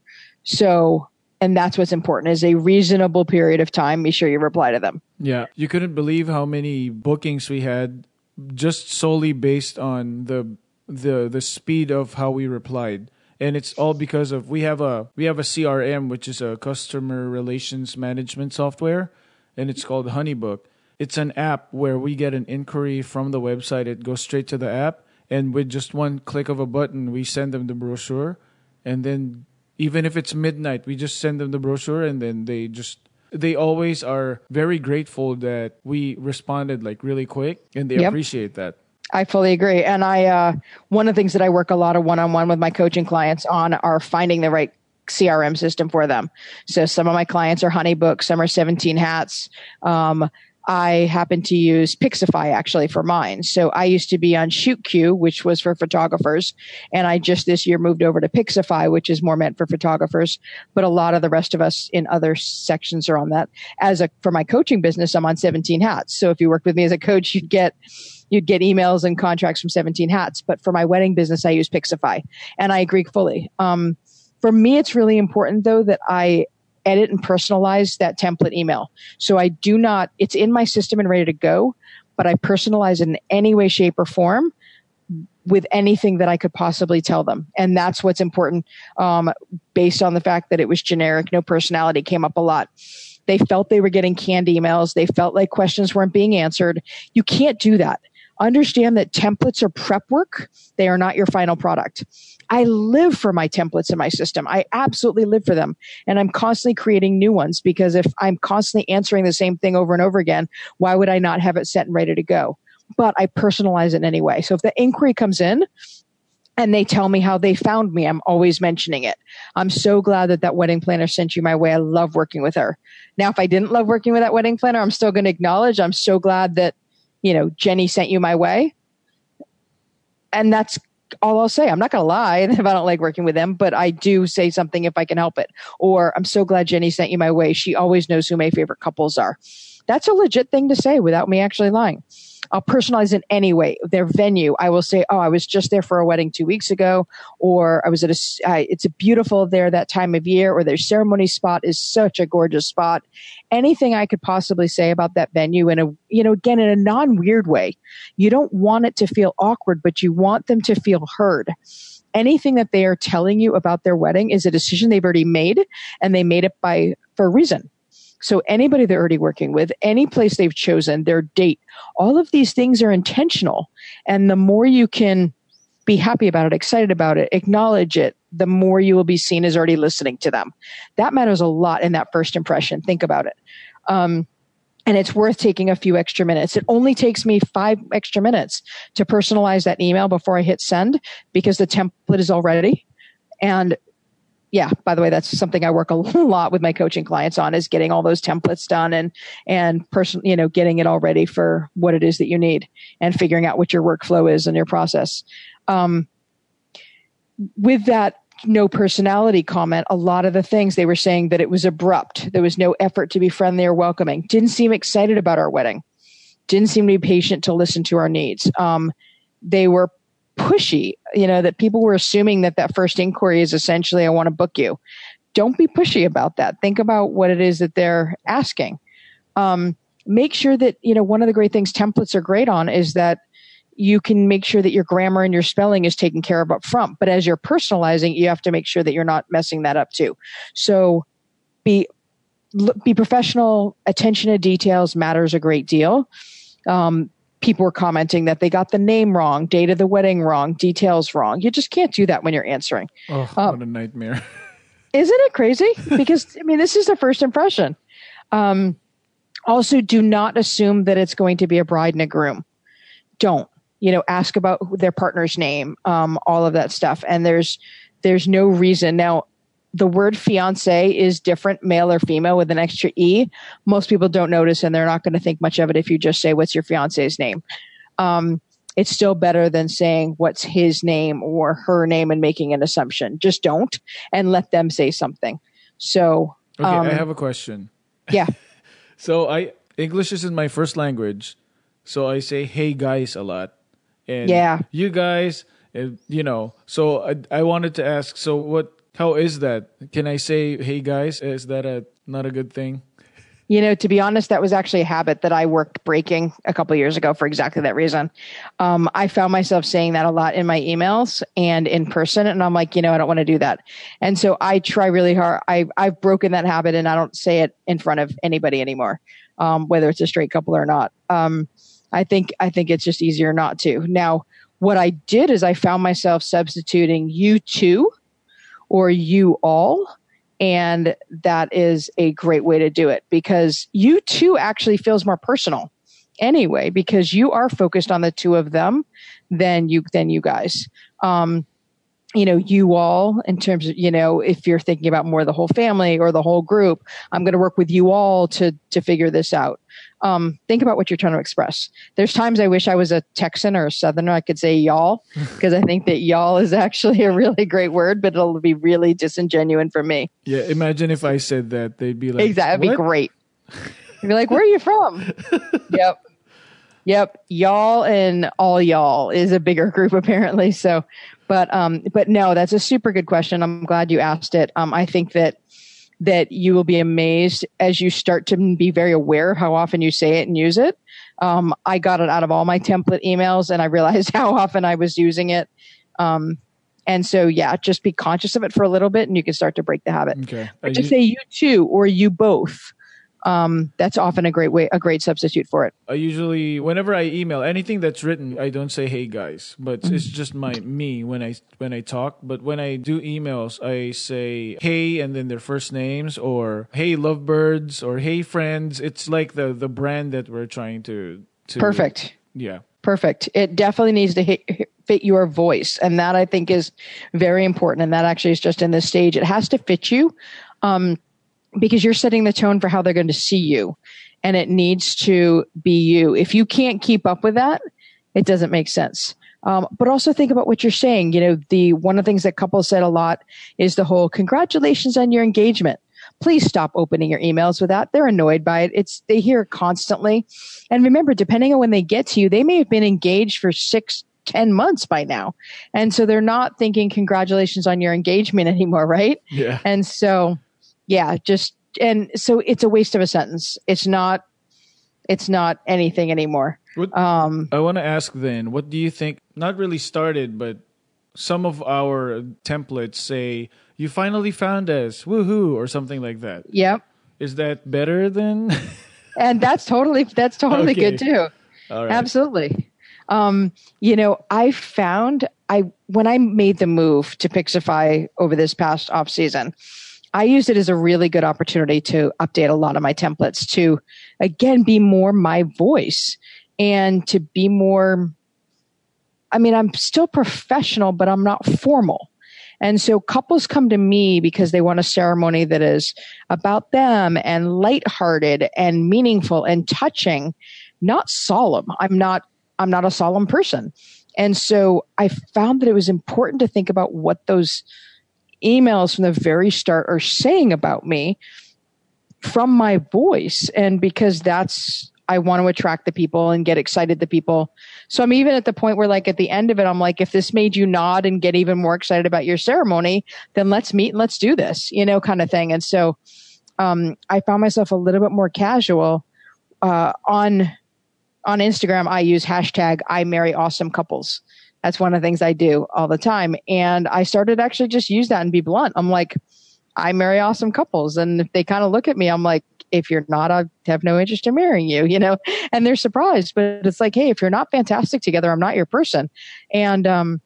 Speaker 1: So, and that's what's important is a reasonable period of time. Be sure you reply to them.
Speaker 2: Yeah. You couldn't believe how many bookings we had just solely based on the the the speed of how we replied and it's all because of we have a we have a CRM which is a customer relations management software and it's called Honeybook. It's an app where we get an inquiry from the website it goes straight to the app and with just one click of a button we send them the brochure and then even if it's midnight we just send them the brochure and then they just they always are very grateful that we responded like really quick and they yep. appreciate that
Speaker 1: I fully agree. And I, uh, one of the things that I work a lot of one on one with my coaching clients on are finding the right CRM system for them. So some of my clients are Honeybook, some are 17 Hats. Um, I happen to use Pixifi actually for mine. So I used to be on ShootQ, which was for photographers. And I just this year moved over to Pixifi, which is more meant for photographers. But a lot of the rest of us in other sections are on that. As a, for my coaching business, I'm on 17 hats. So if you work with me as a coach, you'd get you'd get emails and contracts from 17 hats. But for my wedding business, I use Pixifi and I agree fully. Um, for me, it's really important though that I edit and personalize that template email. So I do not, it's in my system and ready to go, but I personalize it in any way, shape or form with anything that I could possibly tell them. And that's what's important, um, based on the fact that it was generic, no personality came up a lot. They felt they were getting canned emails. They felt like questions weren't being answered. You can't do that understand that templates are prep work. They are not your final product. I live for my templates in my system. I absolutely live for them. And I'm constantly creating new ones because if I'm constantly answering the same thing over and over again, why would I not have it set and ready to go? But I personalize it anyway. So if the inquiry comes in, and they tell me how they found me. I'm always mentioning it. I'm so glad that that wedding planner sent you my way. I love working with her. Now, if I didn't love working with that wedding planner, I'm still going to acknowledge I'm so glad that you know, Jenny sent you my way. And that's all I'll say. I'm not going to lie if I don't like working with them, but I do say something if I can help it. Or I'm so glad Jenny sent you my way. She always knows who my favorite couples are. That's a legit thing to say without me actually lying. I'll personalize in any way Their venue, I will say, oh, I was just there for a wedding two weeks ago, or I was at a, uh, it's a beautiful there that time of year, or their ceremony spot is such a gorgeous spot. Anything I could possibly say about that venue in a, you know, again, in a non weird way. You don't want it to feel awkward, but you want them to feel heard anything that they are telling you about their wedding is a decision they've already made and they made it by for a reason so anybody they're already working with, any place they've chosen, their date, all of these things are intentional. And the more you can be happy about it, excited about it, acknowledge it, the more you will be seen as already listening to them. That matters a lot in that first impression. Think about it. Um, and it's worth taking a few extra minutes. It only takes me five extra minutes to personalize that email before I hit send because the template is already. And yeah, by the way, that's something I work a lot with my coaching clients on is getting all those templates done and, and person, you know, getting it all ready for what it is that you need and figuring out what your workflow is and your process. Um, with that no personality comment, a lot of the things they were saying that it was abrupt. There was no effort to be friendly or welcoming. Didn't seem excited about our wedding. Didn't seem to be patient to listen to our needs. Um, they were pushy, you know, that people were assuming that that first inquiry is essentially, I want to book you. Don't be pushy about that. Think about what it is that they're asking. Um, make sure that, you know, one of the great things templates are great on is that you can make sure that your grammar and your spelling is taken care of up front. But as you're personalizing, you have to make sure that you're not messing that up too. So be, be professional. Attention to details matters a great deal. Um, people were commenting that they got the name wrong, date of the wedding wrong, details wrong. You just can't do that when you're answering.
Speaker 2: Oh, um, what a nightmare.
Speaker 1: isn't it crazy? Because, I mean, this is the first impression. Um, also, do not assume that it's going to be a bride and a groom. Don't. You know, ask about their partner's name, um, all of that stuff. And there's there's no reason. Now, the word fiance is different, male or female, with an extra E. Most people don't notice and they're not going to think much of it if you just say, What's your fiance's name? Um, it's still better than saying what's his name or her name and making an assumption. Just don't and let them say something. So,
Speaker 2: okay, um, I have a question.
Speaker 1: Yeah.
Speaker 2: so, I English isn't my first language, so I say "Hey guys" a lot, and
Speaker 1: yeah,
Speaker 2: you guys, you know. So I, I wanted to ask. So, what how is that? Can I say, hey guys, is that a not a good thing?
Speaker 1: You know, to be honest, that was actually a habit that I worked breaking a couple years ago for exactly that reason. Um, I found myself saying that a lot in my emails and in person, and I'm like, you know, I don't want to do that. And so I try really hard. I, I've broken that habit, and I don't say it in front of anybody anymore, um, whether it's a straight couple or not. Um, I think I think it's just easier not to. Now, what I did is I found myself substituting you two or you all. And that is a great way to do it because you two actually feels more personal anyway, because you are focused on the two of them than you, than you guys. Um, you know, you all in terms of, you know, if you're thinking about more the whole family or the whole group, I'm going to work with you all to, to figure this out um, think about what you're trying to express. There's times I wish I was a Texan or a Southerner. I could say y'all because I think that y'all is actually a really great word, but it'll be really disingenuous for me.
Speaker 2: Yeah, imagine if I said that, they'd be like,
Speaker 1: exactly, it'd be great. You'd be like, where are you from? yep. Yep, y'all and all y'all is a bigger group apparently. So, but um, but no, that's a super good question. I'm glad you asked it. Um, I think that that you will be amazed as you start to be very aware of how often you say it and use it. Um, I got it out of all my template emails and I realized how often I was using it. Um, and so, yeah, just be conscious of it for a little bit and you can start to break the habit.
Speaker 2: Okay.
Speaker 1: But just say you two or you both um, that's often a great way, a great substitute for it.
Speaker 2: I usually, whenever I email anything that's written, I don't say "Hey guys," but mm-hmm. it's just my me when I when I talk. But when I do emails, I say "Hey" and then their first names, or "Hey lovebirds," or "Hey friends." It's like the the brand that we're trying to. to
Speaker 1: Perfect.
Speaker 2: Yeah.
Speaker 1: Perfect. It definitely needs to hit, fit your voice, and that I think is very important. And that actually is just in this stage. It has to fit you. Um, because you're setting the tone for how they're going to see you and it needs to be you. If you can't keep up with that, it doesn't make sense. Um, but also think about what you're saying. You know, the one of the things that couples said a lot is the whole congratulations on your engagement. Please stop opening your emails with that. They're annoyed by it. It's they hear it constantly. And remember, depending on when they get to you, they may have been engaged for six, ten months by now. And so they're not thinking congratulations on your engagement anymore, right?
Speaker 2: Yeah.
Speaker 1: And so yeah, just and so it's a waste of a sentence. It's not it's not anything anymore.
Speaker 2: What, um, I want to ask then, what do you think? Not really started, but some of our templates say you finally found us, woohoo, or something like that.
Speaker 1: Yep.
Speaker 2: Is that better than?
Speaker 1: and that's totally that's totally okay. good too. Absolutely. Um, you know, I found I when I made the move to Pixifi over this past off season, I used it as a really good opportunity to update a lot of my templates to, again, be more my voice and to be more. I mean, I'm still professional, but I'm not formal. And so couples come to me because they want a ceremony that is about them and lighthearted and meaningful and touching, not solemn. I'm not, I'm not a solemn person. And so I found that it was important to think about what those emails from the very start are saying about me from my voice. And because that's, I want to attract the people and get excited the people. So I'm even at the point where like at the end of it, I'm like, if this made you nod and get even more excited about your ceremony, then let's meet and let's do this, you know, kind of thing. And so, um, I found myself a little bit more casual, uh, on, on Instagram. I use hashtag I marry awesome couples. That's one of the things I do all the time. And I started actually just use that and be blunt. I'm like, I marry awesome couples. And if they kind of look at me, I'm like, if you're not, I have no interest in marrying you, you know, and they're surprised, but it's like, Hey, if you're not fantastic together, I'm not your person. And, um,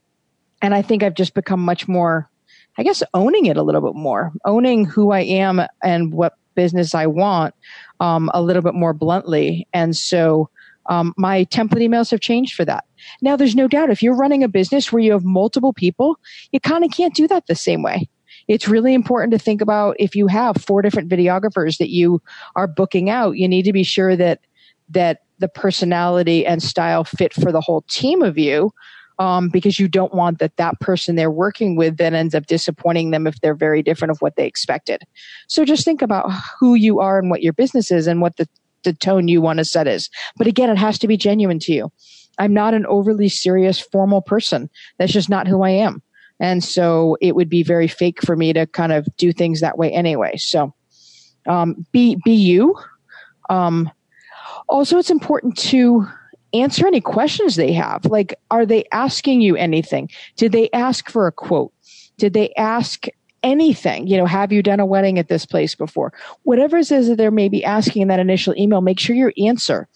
Speaker 1: and I think I've just become much more, I guess, owning it a little bit more, owning who I am and what business I want, um, a little bit more bluntly. And so, um, my template emails have changed for that. Now, there's no doubt if you're running a business where you have multiple people, you kind of can't do that the same way. It's really important to think about if you have four different videographers that you are booking out, you need to be sure that that the personality and style fit for the whole team of you. Um, because you don't want that that person they're working with then ends up disappointing them if they're very different of what they expected. So just think about who you are and what your business is and what the, the tone you want to set is. But again, it has to be genuine to you. I'm not an overly serious formal person. That's just not who I am. And so it would be very fake for me to kind of do things that way anyway. So, um, be, be you. Um, also it's important to answer any questions they have. Like, are they asking you anything? Did they ask for a quote? Did they ask anything? You know, have you done a wedding at this place before? Whatever it is that they're maybe asking in that initial email, make sure you answer.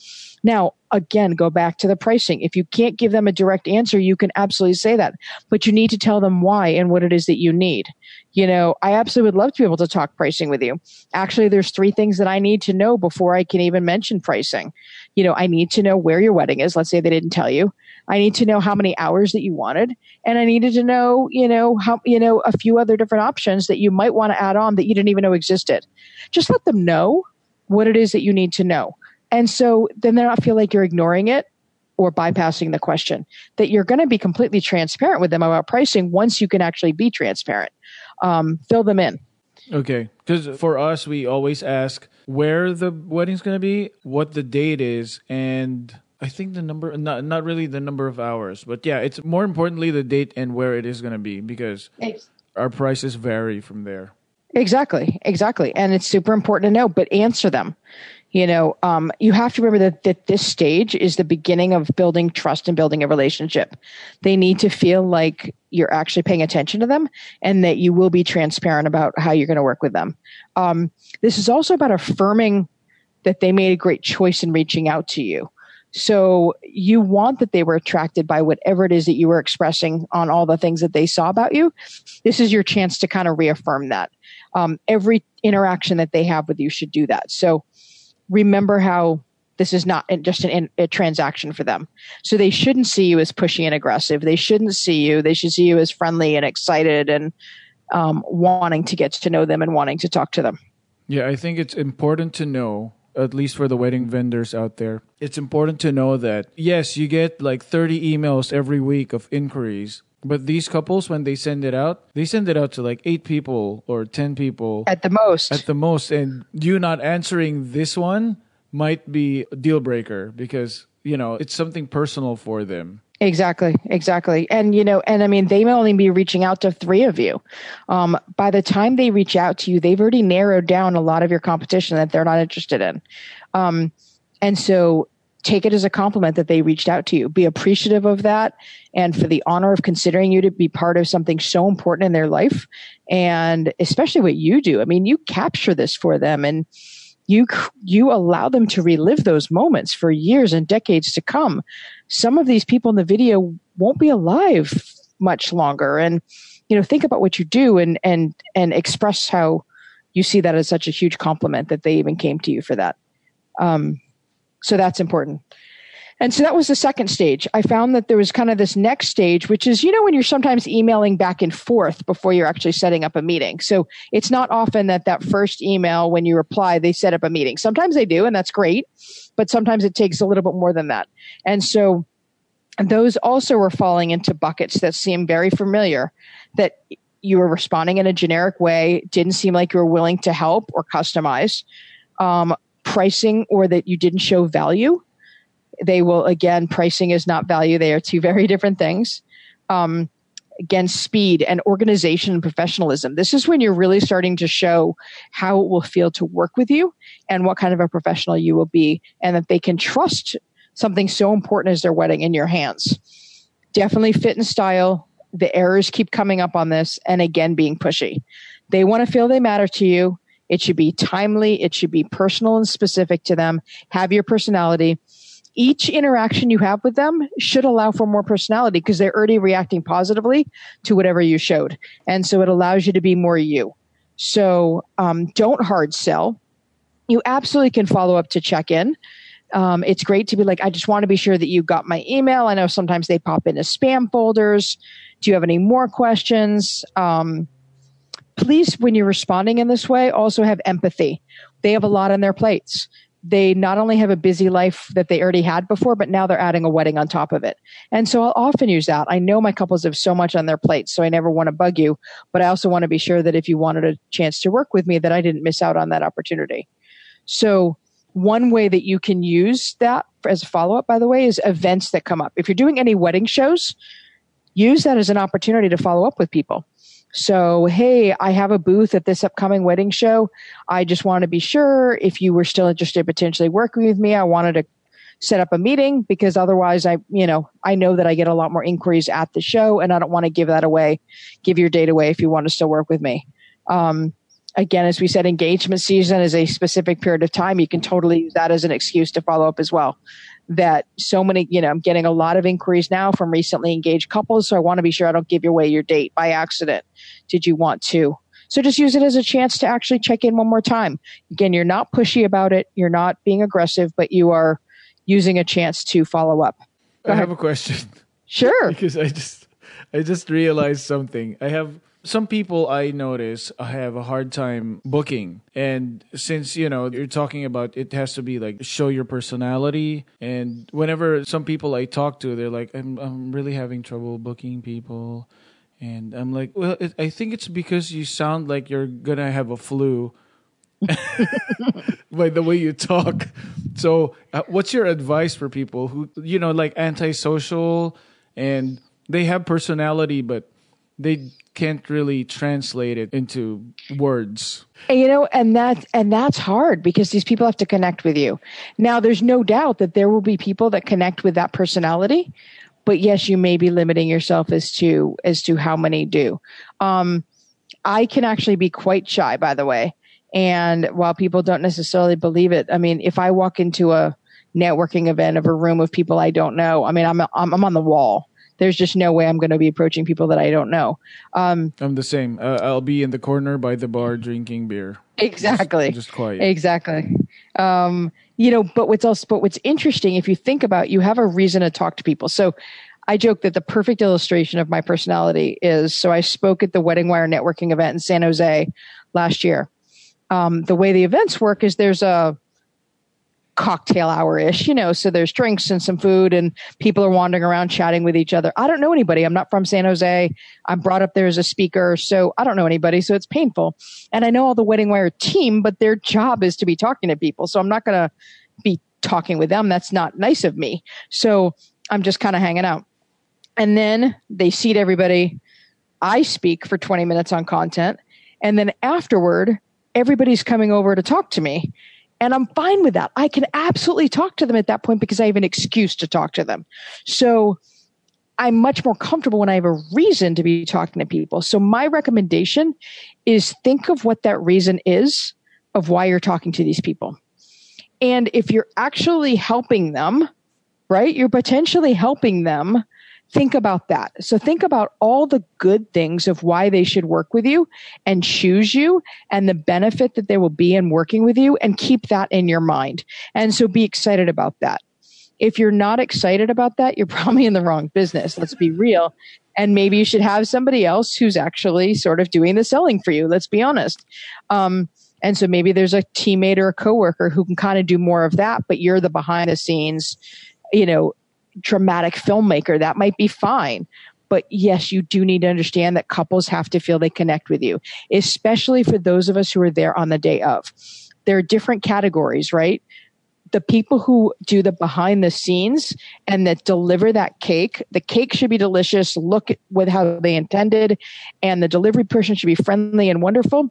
Speaker 1: Now, again, go back to the pricing. If you can't give them a direct answer, you can absolutely say that, but you need to tell them why and what it is that you need. You know, I absolutely would love to be able to talk pricing with you. Actually, there's three things that I need to know before I can even mention pricing. You know, I need to know where your wedding is. Let's say they didn't tell you. I need to know how many hours that you wanted. And I needed to know, you know, how, you know, a few other different options that you might want to add on that you didn't even know existed. Just let them know what it is that you need to know. And so then they don't feel like you're ignoring it or bypassing the question, that you're going to be completely transparent with them about pricing once you can actually be transparent. Um, fill them in.
Speaker 2: Okay. Because for us, we always ask where the wedding's going to be, what the date is, and I think the number, not, not really the number of hours, but yeah, it's more importantly the date and where it is going to be because our prices vary from there.
Speaker 1: Exactly, exactly. And it's super important to know, but answer them you know um, you have to remember that, that this stage is the beginning of building trust and building a relationship. They need to feel like you're actually paying attention to them and that you will be transparent about how you're going to work with them. Um, this is also about affirming that they made a great choice in reaching out to you. So you want that they were attracted by whatever it is that you were expressing on all the things that they saw about you. This is your chance to kind of reaffirm that. Um, every interaction that they have with you should do that. So remember how this is not just an, a transaction for them. So they shouldn't see you as pushy and aggressive. They shouldn't see you. They should see you as friendly and excited and um, wanting to get to know them and wanting to talk to them.
Speaker 2: Yeah, I think it's important to know at least for the wedding vendors out there, it's important to know that yes, you get like 30 emails every week of inquiries, but these couples, when they send it out, they send it out to like eight people or 10 people
Speaker 1: at the most.
Speaker 2: At the most. And you not answering this one might be a deal breaker because, you know, it's something personal for them.
Speaker 1: Exactly, exactly. And, you know, and I mean, they may only be reaching out to three of you. Um, by the time they reach out to you, they've already narrowed down a lot of your competition that they're not interested in. Um, and so take it as a compliment that they reached out to you. Be appreciative of that and for the honor of considering you to be part of something so important in their life. And especially what you do. I mean, you capture this for them and, you you allow them to relive those moments for years and decades to come. Some of these people in the video won't be alive much longer. And you know think about what you do and and and express how you see that as such a huge compliment that they even came to you for that. Um, so that's important and so that was the second stage. I found that there was kind of this next stage, which is, you know, when you're sometimes emailing back and forth before you're actually setting up a meeting. So it's not often that that first email, when you reply, they set up a meeting. Sometimes they do, and that's great, but sometimes it takes a little bit more than that. And so those also were falling into buckets that seem very familiar that you were responding in a generic way, didn't seem like you were willing to help or customize, um, pricing, or that you didn't show value they will again pricing is not value. They are two very different things. Um, again speed and organization and professionalism. This is when you're really starting to show how it will feel to work with you and what kind of a professional you will be and that they can trust something so important as their wedding in your hands. Definitely fit and style. The errors keep coming up on this and again being pushy. They want to feel they matter to you. It should be timely. It should be personal and specific to them. Have your personality each interaction you have with them should allow for more personality because they're already reacting positively to whatever you showed. And so it allows you to be more you. So um, don't hard sell. You absolutely can follow up to check in. Um, it's great to be like, I just want to be sure that you got my email. I know sometimes they pop into spam folders. Do you have any more questions? Um, please, when you're responding in this way, also have empathy. They have a lot on their plates they not only have a busy life that they already had before, but now they're adding a wedding on top of it. And so I'll often use that. I know my couples have so much on their plates, so I never want to bug you, but I also want to be sure that if you wanted a chance to work with me, that I didn't miss out on that opportunity. So one way that you can use that as a follow up, by the way, is events that come up. If you're doing any wedding shows, use that as an opportunity to follow up with people. So, hey, I have a booth at this upcoming wedding show. I just want to be sure if you were still interested potentially working with me. I wanted to set up a meeting because otherwise I, you know, I know that I get a lot more inquiries at the show and I don't want to give that away, give your date away if you want to still work with me. Um, again, as we said, engagement season is a specific period of time. You can totally use that as an excuse to follow up as well that so many, you know, I'm getting a lot of inquiries now from recently engaged couples. So I want to be sure I don't give away your date by accident. Did you want to? So just use it as a chance to actually check in one more time. Again, you're not pushy about it. You're not being aggressive, but you are using a chance to follow up.
Speaker 2: Go I ahead. have a question.
Speaker 1: Sure.
Speaker 2: because I just, I just realized something. I have some people I notice have a hard time booking. And since, you know, you're talking about it has to be like show your personality. And whenever some people I talk to, they're like, I'm, I'm really having trouble booking people. And I'm like, well, it, I think it's because you sound like you're going to have a flu. by the way you talk. So, uh, what's your advice for people who, you know, like antisocial and they have personality, but they can't really translate it into words.
Speaker 1: And, you know, and that and that's hard because these people have to connect with you. Now, there's no doubt that there will be people that connect with that personality, but yes, you may be limiting yourself as to as to how many do. Um, I can actually be quite shy, by the way. And while people don't necessarily believe it, I mean, if I walk into a networking event of a room of people I don't know, I mean, I'm I'm, I'm on the wall there's just no way I'm going to be approaching people that I don't know. Um,
Speaker 2: I'm the same. Uh, I'll be in the corner by the bar drinking beer.
Speaker 1: Exactly.
Speaker 2: Just, just quiet.
Speaker 1: Exactly. Um, you know, but what's else? But what's interesting, if you think about, you have a reason to talk to people. So. I joke that the perfect illustration of my personality is so I spoke at the Wedding Wire networking event in San Jose last year. um, the way the events work is there's a cocktail hour ish, you know, so there's drinks and some food and people are wandering around chatting with each other. I don't know anybody. I'm not from San Jose. I'm brought up there as a speaker, so I don't know anybody, so it's painful. And I know all the Wedding Wire team, but their job is to be talking to people. So I'm not going to be talking with them. That's not nice of me. So I'm just kind of hanging out. And then they seat everybody. I speak for 20 minutes on content. And then afterward, everybody's coming over to talk to me. And I'm fine with that. I can absolutely talk to them at that point because I have an excuse to talk to them. So I'm much more comfortable when I have a reason to be talking to people. So my recommendation is think of what that reason is of why you're talking to these people. And if you're actually helping them, right, you're potentially helping them think about that. So think about all the good things of why they should work with you and choose you and the benefit that there will be in working with you and keep that in your mind. And so be excited about that. If you're not excited about that, you're probably in the wrong business. Let's be real. And maybe you should have somebody else who's actually sort of doing the selling for you. Let's be honest. Um, and so maybe there's a teammate or a coworker who can kind of do more of that, but you're the behind the scenes, you know, dramatic filmmaker, that might be fine. But yes, you do need to understand that couples have to feel they connect with you, especially for those of us who are there on the day of. There are different categories, right? the people who do the behind the scenes and that deliver that cake, the cake should be delicious, look with how they intended, and the delivery person should be friendly and wonderful.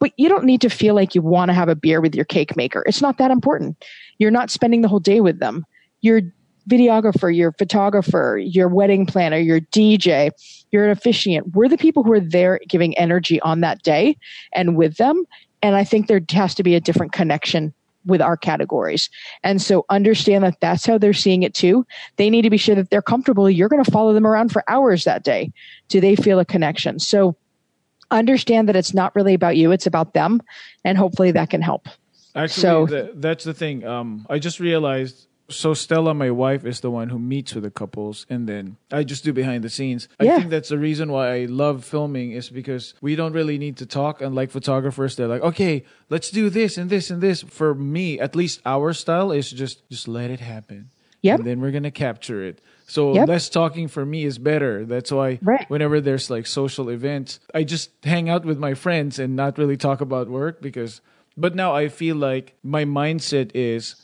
Speaker 1: But you don't need to feel like you want to have a beer with your cake maker. It's not that important. You're not spending the whole day with them. You're videographer, your photographer, your wedding planner, your DJ, you're an officiant. We're the people who are there giving energy on that day and with them. And I think there has to be a different connection with our categories. And so understand that that's how they're seeing it too. They need to be sure that they're comfortable. You're going to follow them around for hours that day. Do they feel a connection? So understand that it's not really about you. It's about them. And hopefully that can help.
Speaker 2: Actually, so, the, that's the thing. Um, I just realized so Stella, my wife, is the one who meets with the couples, and then I just do behind the scenes. Yeah. I think that's the reason why I love filming is because we don't really need to talk. Unlike photographers, they're like, okay, let's do this and this and this. For me, at least our style is just just let it happen.
Speaker 1: Yep.
Speaker 2: And then we're gonna capture it. So yep. less talking for me is better. That's why right. whenever there's like social events, I just hang out with my friends and not really talk about work because. But now I feel like my mindset is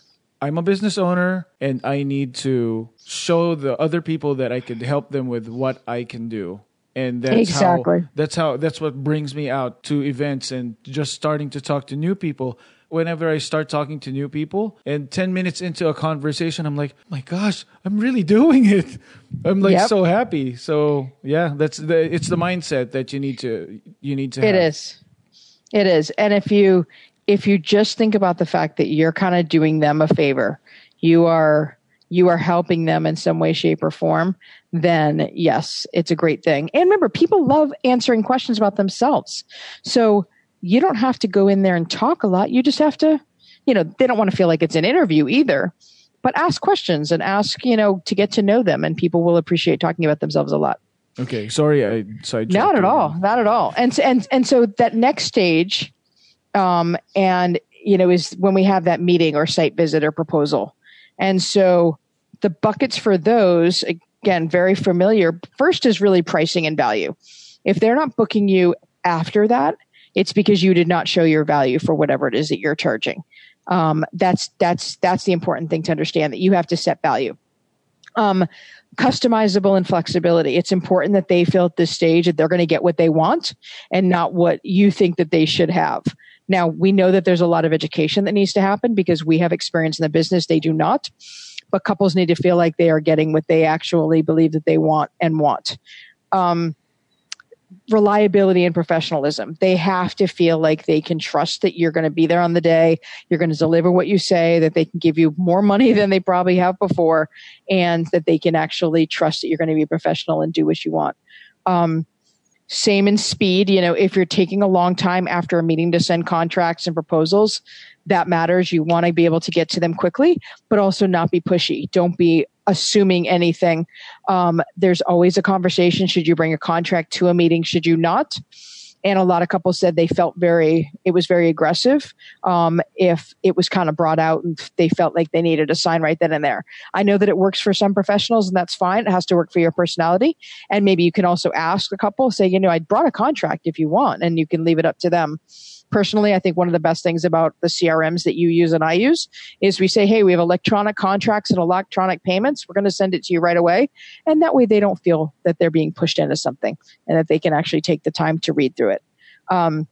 Speaker 2: I'm a business owner and I need to show the other people that I could help them with what I can do. And that's exactly. how that's how that's what brings me out to events and just starting to talk to new people. Whenever I start talking to new people and 10 minutes into a conversation, I'm like, my gosh, I'm really doing it. I'm like yep. so happy. So yeah, that's the, it's the mindset that you need to, you need to
Speaker 1: It
Speaker 2: have.
Speaker 1: is. It is. And if you, if you just think about the fact that you're kind of doing them a favor, you are you are helping them in some way, shape, or form, then yes, it's a great thing. And remember, people love answering questions about themselves. So you don't have to go in there and talk a lot. You just have to, you know, they don't want to feel like it's an interview either, but ask questions and ask, you know, to get to know them. And people will appreciate talking about themselves a lot.
Speaker 2: Okay. Sorry. I, sorry.
Speaker 1: Not at all. Not at all. And, and, and so that next stage um, and you know is when we have that meeting or site visit or proposal. And so the buckets for those again very familiar. First is really pricing and value. If they're not booking you after that it's because you did not show your value for whatever it is that you're charging. Um, that's that's that's the important thing to understand that you have to set value. Um, customizable and flexibility. It's important that they feel at this stage that they're going to get what they want and not what you think that they should have. Now, we know that there's a lot of education that needs to happen because we have experience in the business. They do not. But couples need to feel like they are getting what they actually believe that they want and want. Um, reliability and professionalism. They have to feel like they can trust that you're going to be there on the day, you're going to deliver what you say, that they can give you more money than they probably have before, and that they can actually trust that you're going to be professional and do what you want. Um, same in speed. You know, if you're taking a long time after a meeting to send contracts and proposals, that matters. You want to be able to get to them quickly, but also not be pushy. Don't be assuming anything. Um, there's always a conversation. Should you bring a contract to a meeting? Should you not? And a lot of couples said they felt very it was very aggressive um, if it was kind of brought out and they felt like they needed a sign right then and there. I know that it works for some professionals and that's fine. It has to work for your personality. And maybe you can also ask a couple say you know i brought a contract if you want and you can leave it up to them personally, I think one of the best things about the CRMs that you use and I use is we say, hey, we have electronic contracts and electronic payments. We're going to send it to you right away. And that way they don't feel that they're being pushed into something and that they can actually take the time to read through it. Um,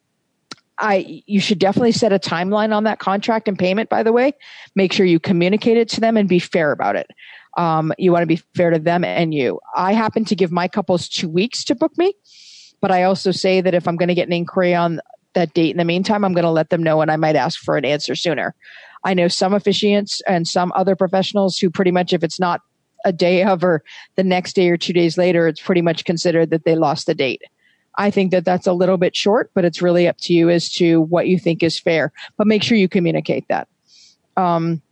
Speaker 1: I, you should definitely set a timeline on that contract and payment, by the way. Make sure you communicate it to them and be fair about it. Um, you want to be fair to them and you. I happen to give my couples two weeks to book me, but I also say that if I'm going to get an inquiry on that date. In the meantime, I'm going to let them know and I might ask for an answer sooner. I know some officiants and some other professionals who pretty much, if it's not a day of or the next day or two days later, it's pretty much considered that they lost the date. I think that that's a little bit short, but it's really up to you as to what you think is fair. But make sure you communicate that. Um,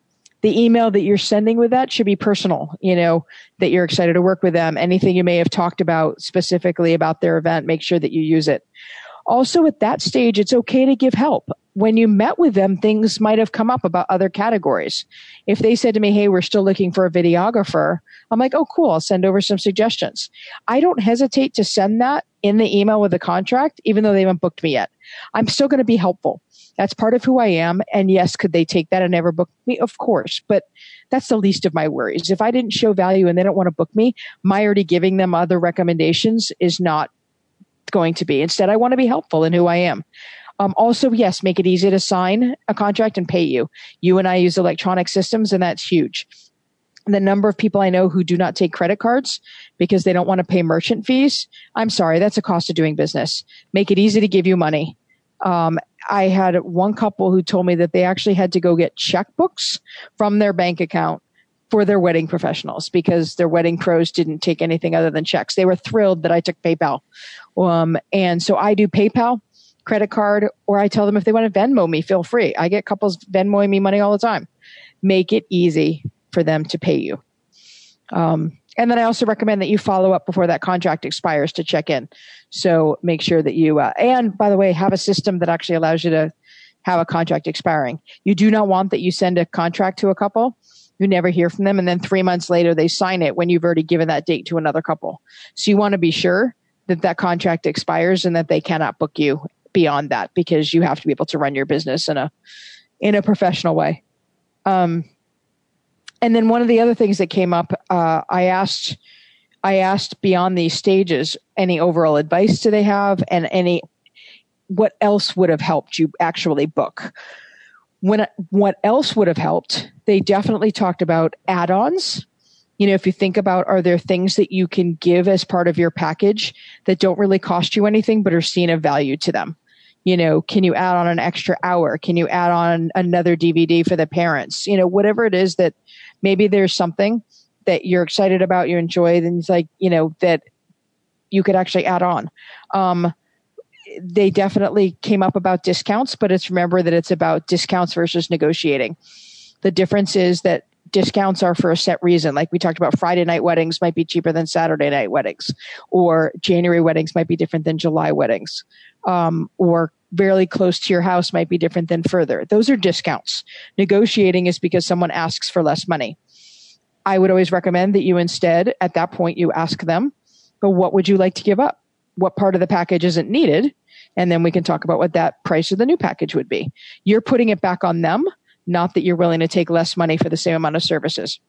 Speaker 1: the email that you're sending with that should be personal, you know, that you're excited to work with them. Anything you may have talked about specifically about their event, make sure that you use it. Also, at that stage, it's okay to give help. When you met with them, things might have come up about other categories. If they said to me, Hey, we're still looking for a videographer, I'm like, Oh, cool. I'll send over some suggestions. I don't hesitate to send that in the email with the contract, even though they haven't booked me yet. I'm still going to be helpful. That's part of who I am. And yes, could they take that and never book me? Of course. But that's the least of my worries. If I didn't show value and they don't want to book me, my already giving them other recommendations is not going to be. Instead, I want to be helpful in who I am. Um, also, yes, make it easy to sign a contract and pay you. You and I use electronic systems, and that's huge. The number of people I know who do not take credit cards because they don't want to pay merchant fees, I'm sorry, that's a cost of doing business. Make it easy to give you money. Um, I had one couple who told me that they actually had to go get checkbooks from their bank account for their wedding professionals because their wedding pros didn't take anything other than checks. They were thrilled that I took PayPal. Um, and so I do PayPal, credit card, or I tell them if they want to Venmo me, feel free. I get couples Venmoing me money all the time. Make it easy for them to pay you. Um, and then I also recommend that you follow up before that contract expires to check in. So make sure that you, uh, and by the way, have a system that actually allows you to have a contract expiring. You do not want that you send a contract to a couple you never hear from them and then three months later they sign it when you've already given that date to another couple so you want to be sure that that contract expires and that they cannot book you beyond that because you have to be able to run your business in a in a professional way. Um, and then one of the other things that came up uh, i asked i asked beyond these stages any overall advice do they have and any what else would have helped you actually book? When what else would have helped? They definitely talked about add-ons you know if you think about are there things that you can give as part of your package that don't really cost you anything but are seen of value to them? You know can you add on an extra hour? Can you add on another dvd for the parents? You know whatever it is that maybe there's something that you're excited about you enjoy then it's like you know that you could actually add on. Um, they definitely came up about discounts, but it's remember that it's about discounts versus negotiating. The difference is that discounts are for a set reason. Like we talked about Friday night weddings might be cheaper than Saturday night weddings, or January weddings might be different than July weddings, um, or fairly close to your house might be different than further. Those are discounts. Negotiating is because someone asks for less money. I would always recommend that you instead, at that point, you ask them, but what would you like to give up? what part of the package isn't needed. And then we can talk about what that price of the new package would be. You're putting it back on them, not that you're willing to take less money for the same amount of services.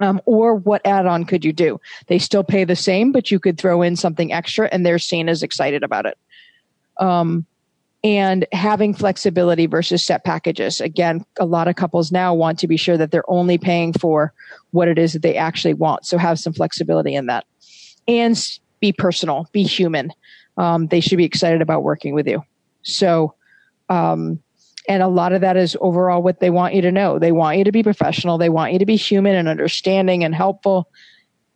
Speaker 1: Um, or what add-on could you do? They still pay the same, but you could throw in something extra, and they're seen as excited about it. Um, and having flexibility versus set packages. Again, a lot of couples now want to be sure that they're only paying for what it is that they actually want. So have some flexibility in that. And be personal, be human. Um, they should be excited about working with you. So, um, and a lot of that is overall what they want you to know. They want you to be professional. They want you to be human and understanding and helpful,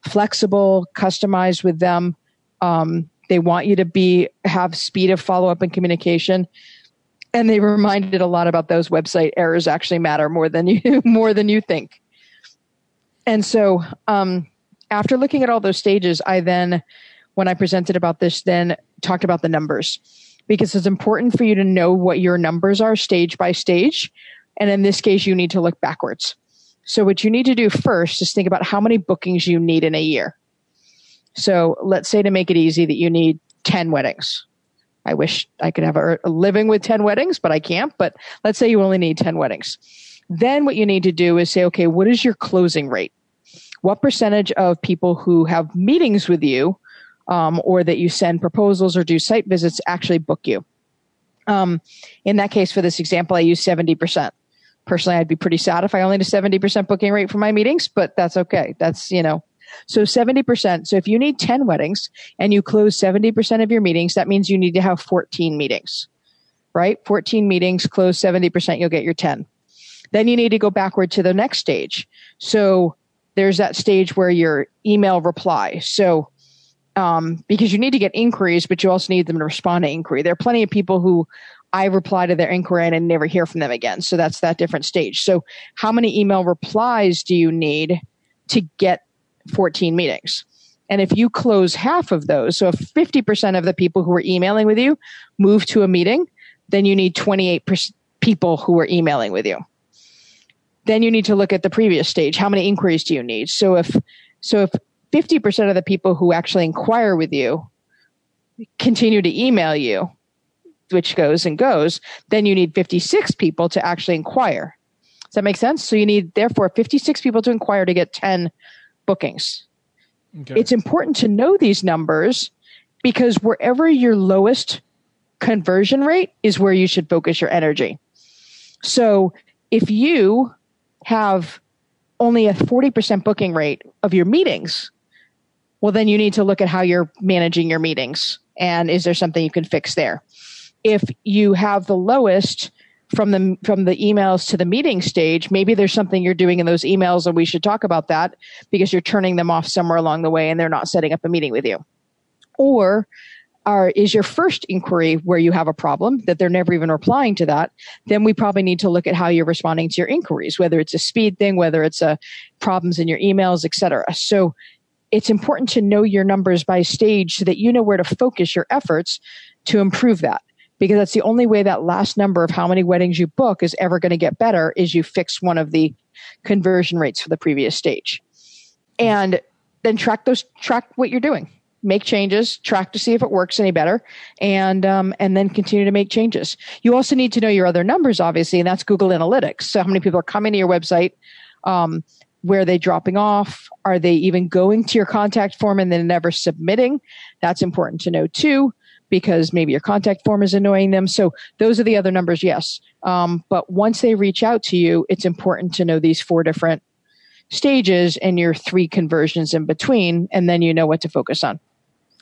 Speaker 1: flexible, customized with them. Um, they want you to be have speed of follow up and communication. And they reminded a lot about those website errors actually matter more than you more than you think. And so, um, after looking at all those stages, I then when I presented about this, then talked about the numbers. Because it's important for you to know what your numbers are stage by stage. And in this case, you need to look backwards. So what you need to do first is think about how many bookings you need in a year. So let's say to make it easy that you need 10 weddings. I wish I could have a, a living with 10 weddings, but I can't. But let's say you only need 10 weddings. Then what you need to do is say, okay, what is your closing rate? What percentage of people who have meetings with you um, or that you send proposals or do site visits actually book you? Um, in that case, for this example, I use 70%. Personally, I'd be pretty sad if I only had a 70% booking rate for my meetings, but that's okay. That's, you know, so 70%. So if you need 10 weddings and you close 70% of your meetings, that means you need to have 14 meetings, right? 14 meetings, close 70%, you'll get your 10. Then you need to go backward to the next stage. So there's that stage where your email reply. So, um, because you need to get inquiries, but you also need them to respond to inquiry. There are plenty of people who I reply to their inquiry and I never hear from them again. So that's that different stage. So how many email replies do you need to get 14 meetings? And if you close half of those, so if 50% of the people who are emailing with you move to a meeting, then you need 28 people who are emailing with you then you need to look at the previous stage. How many inquiries do you need? So if, so if 50% of the people who actually inquire with you continue to email you, which goes and goes, then you need 56 people to actually inquire. Does that make sense? So you need, therefore, 56 people to inquire to get 10 bookings. Okay. It's important to know these numbers because wherever your lowest conversion rate is where you should focus your energy. So if you have only a 40% booking rate of your meetings, well, then you need to look at how you're managing your meetings. And is there something you can fix there? If you have the lowest from the from the emails to the meeting stage, maybe there's something you're doing in those emails, and we should talk about that because you're turning them off somewhere along the way, and they're not setting up a meeting with you. Or are, is your first inquiry where you have a problem that they're never even replying to that, then we probably need to look at how you're responding to your inquiries, whether it's a speed thing, whether it's a problems in your emails, etc. So it's important to know your numbers by stage so that you know where to focus your efforts to improve that. Because that's the only way that last number of how many weddings you book is ever going to get better is you fix one of the conversion rates for the previous stage. And then track those, track what you're doing make changes, track to see if it works any better, and um, and then continue to make changes. You also need to know your other numbers, obviously, and that's Google Analytics. So how many people are coming to your website? Um, where are they dropping off? Are they even going to your contact form and then never submitting? That's important to know too, because maybe your contact form is annoying them. So those are the other numbers, yes. Um, but once they reach out to you, it's important to know these four different stages and your three conversions in between, and then you know what to focus on.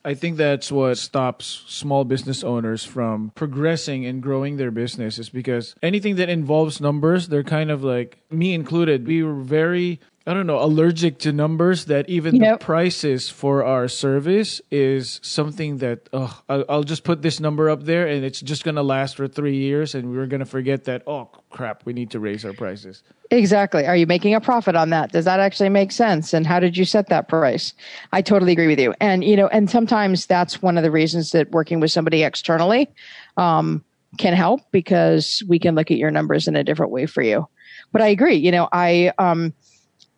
Speaker 2: I think that's what stops small business owners from progressing and growing their business is because anything that involves numbers, they're kind of like me included. We were very I don't know, allergic to numbers that even yep. the prices for our service is something that oh, I'll, I'll, just put this number up there and it's just going to last for three years and we're going to forget that, oh crap, we need to raise our prices.
Speaker 1: Exactly. Are you making a profit on that? Does that actually make sense? And how did you set that price? I totally agree with you. And, you know, and sometimes that's one of the reasons that working with somebody externally um, can help because we can look at your numbers in a different way for you. But I agree. You know, I, um,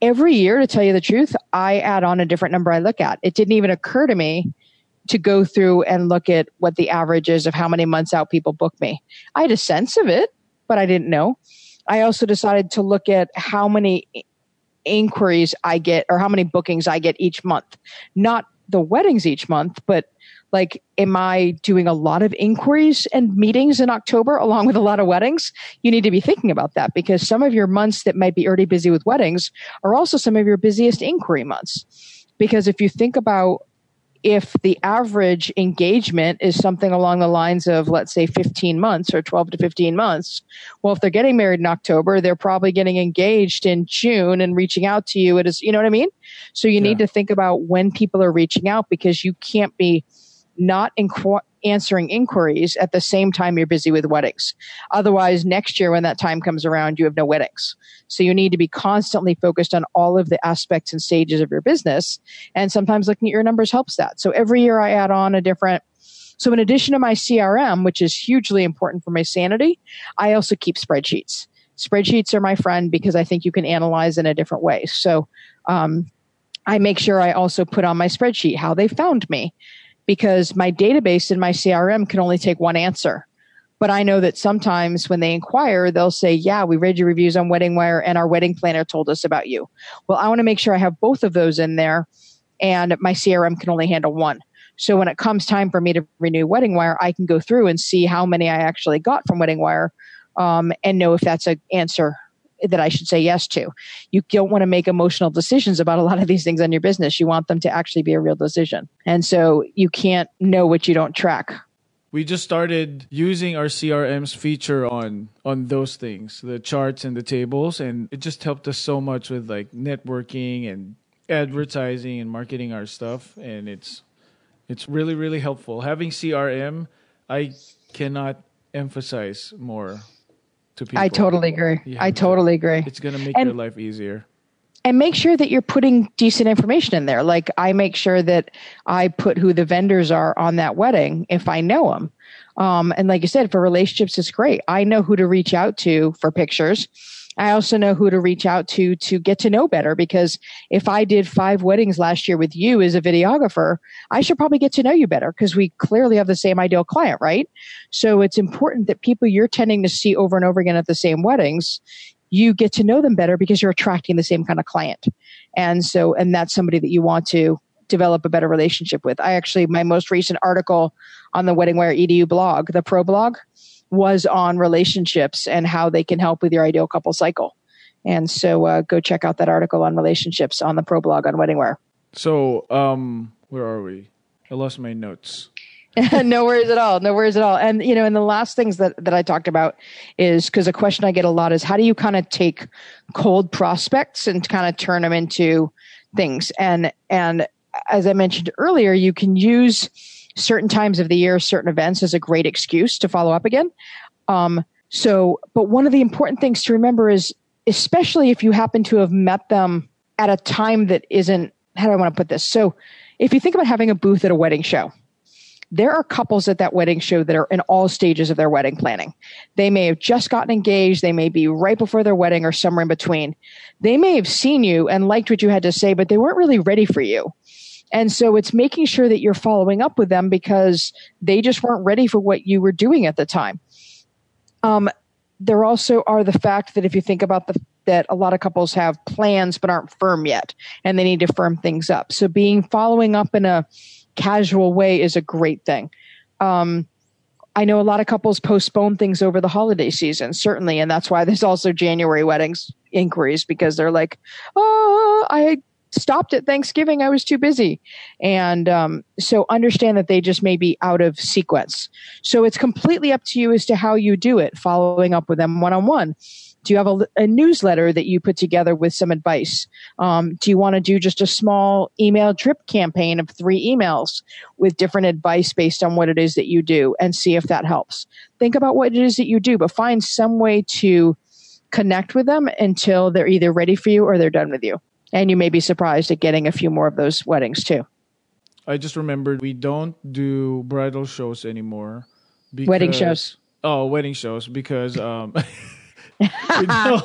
Speaker 1: every year, to tell you the truth, I add on a different number I look at. It didn't even occur to me to go through and look at what the average is of how many months out people book me. I had a sense of it, but I didn't know. I also decided to look at how many inquiries I get or how many bookings I get each month. Not the weddings each month, but like am i doing a lot of inquiries and meetings in october along with a lot of weddings? You need to be thinking about that because some of your months that might be already busy with weddings are also some of your busiest inquiry months. Because if you think about if the average engagement is something along the lines of let's say 15 months or 12 to 15 months well if they're getting married in october they're probably getting engaged in june and reaching out to you. It is you know what i mean? So you yeah. need to think about when people are reaching out because you can't be not inqu- answering inquiries at the same time you're busy with weddings. Otherwise, next year when that time comes around, you have no weddings. So you need to be constantly focused on all of the aspects and stages of your business. And sometimes looking at your numbers helps that. So every year I add on a different So in addition to my CRM, which is hugely important for my sanity, I also keep spreadsheets. Spreadsheets are my friend because I think you can analyze in a different way. So, um, I make sure I also put on my spreadsheet how they found me because my database and my CRM can only take one answer. But I know that sometimes when they inquire, they'll say, Yeah, we read your reviews on WeddingWire and our wedding planner told us about you. Well, I want to make sure I have both of those in there and my CRM can only handle one. So when it comes time for me to renew WeddingWire, I can go through and see how many I actually got from WeddingWire um, and know if that's an answer that I should say yes to. You don't want to make emotional decisions about a lot of these things in your business. You want them to actually be a real decision. And so you can't know what you don't track.
Speaker 2: We just started using our CRM's feature on on those things, the charts and the tables, and it just helped us so much with like networking and advertising and marketing our stuff and it's it's really really helpful. Having CRM, I cannot emphasize more to people.
Speaker 1: I totally agree. Yeah, I totally agree.
Speaker 2: It's going to make and, your life easier.
Speaker 1: And make sure that you're putting decent information in there. Like I make sure that I put who the vendors are on that wedding if I know them. Um, and like you said, for relationships, it's great. I know who to reach out to for pictures. I also know who to reach out to to get to know better because if I did five weddings last year with you as a videographer, I should probably get to know you better because we clearly have the same ideal client, right? So it's important that people you're tending to see over and over again at the same weddings, you get to know them better because you're attracting the same kind of client. And so, and that's somebody that you want to develop a better relationship with. I actually, my most recent article on the Wedding WeddingWire EDU blog, the pro blog, was on relationships and how they can help with your ideal couple cycle. And so uh, go check out that article on relationships on the pro blog on WeddingWire.
Speaker 2: So, um, where are we? I lost my notes.
Speaker 1: no worries at all. No worries at all. And you know, and the last things that that I talked about is because a question I get a lot is how do you kind of take cold prospects and kind of turn them into things? And and as I mentioned earlier, you can use certain times of the year, certain events is a great excuse to follow up again. Um, so, but one of the important things to remember is, especially if you happen to have met them at a time that isn't, how do I want to put this? So, if you think about having a booth at a wedding show, there are couples at that wedding show that are in all stages of their wedding planning. They may have just gotten engaged. They may be right before their wedding or somewhere in between. They may have seen you and liked what you had to say, but they weren't really ready for you. And so it's making sure that you're following up with them because they just weren't ready for what you were doing at the time. Um, there also are the fact that if you think about the that a lot of couples have plans but aren't firm yet and they need to firm things up. So being following up in a casual way is a great thing. Um, I know a lot of couples postpone things over the holiday season, certainly, and that's why there's also January weddings inquiries because they're like, oh, I stopped at Thanksgiving. I was too busy. And um, so understand that they just may be out of sequence. So it's completely up to you as to how you do it, following up with them one on one. Do you have a, a, newsletter that you put together with some advice? Um, do you want to do just a small email drip campaign of three emails with different advice based on what it is that you do and see if that helps? Think about what it is that you do, but find some way to connect with them until they're either ready for you or they're done with you. And you may be surprised at getting a few more of those weddings too.
Speaker 2: I just remembered we don't do bridal shows anymore.
Speaker 1: Because, wedding shows.
Speaker 2: Oh, wedding shows because um, we don't,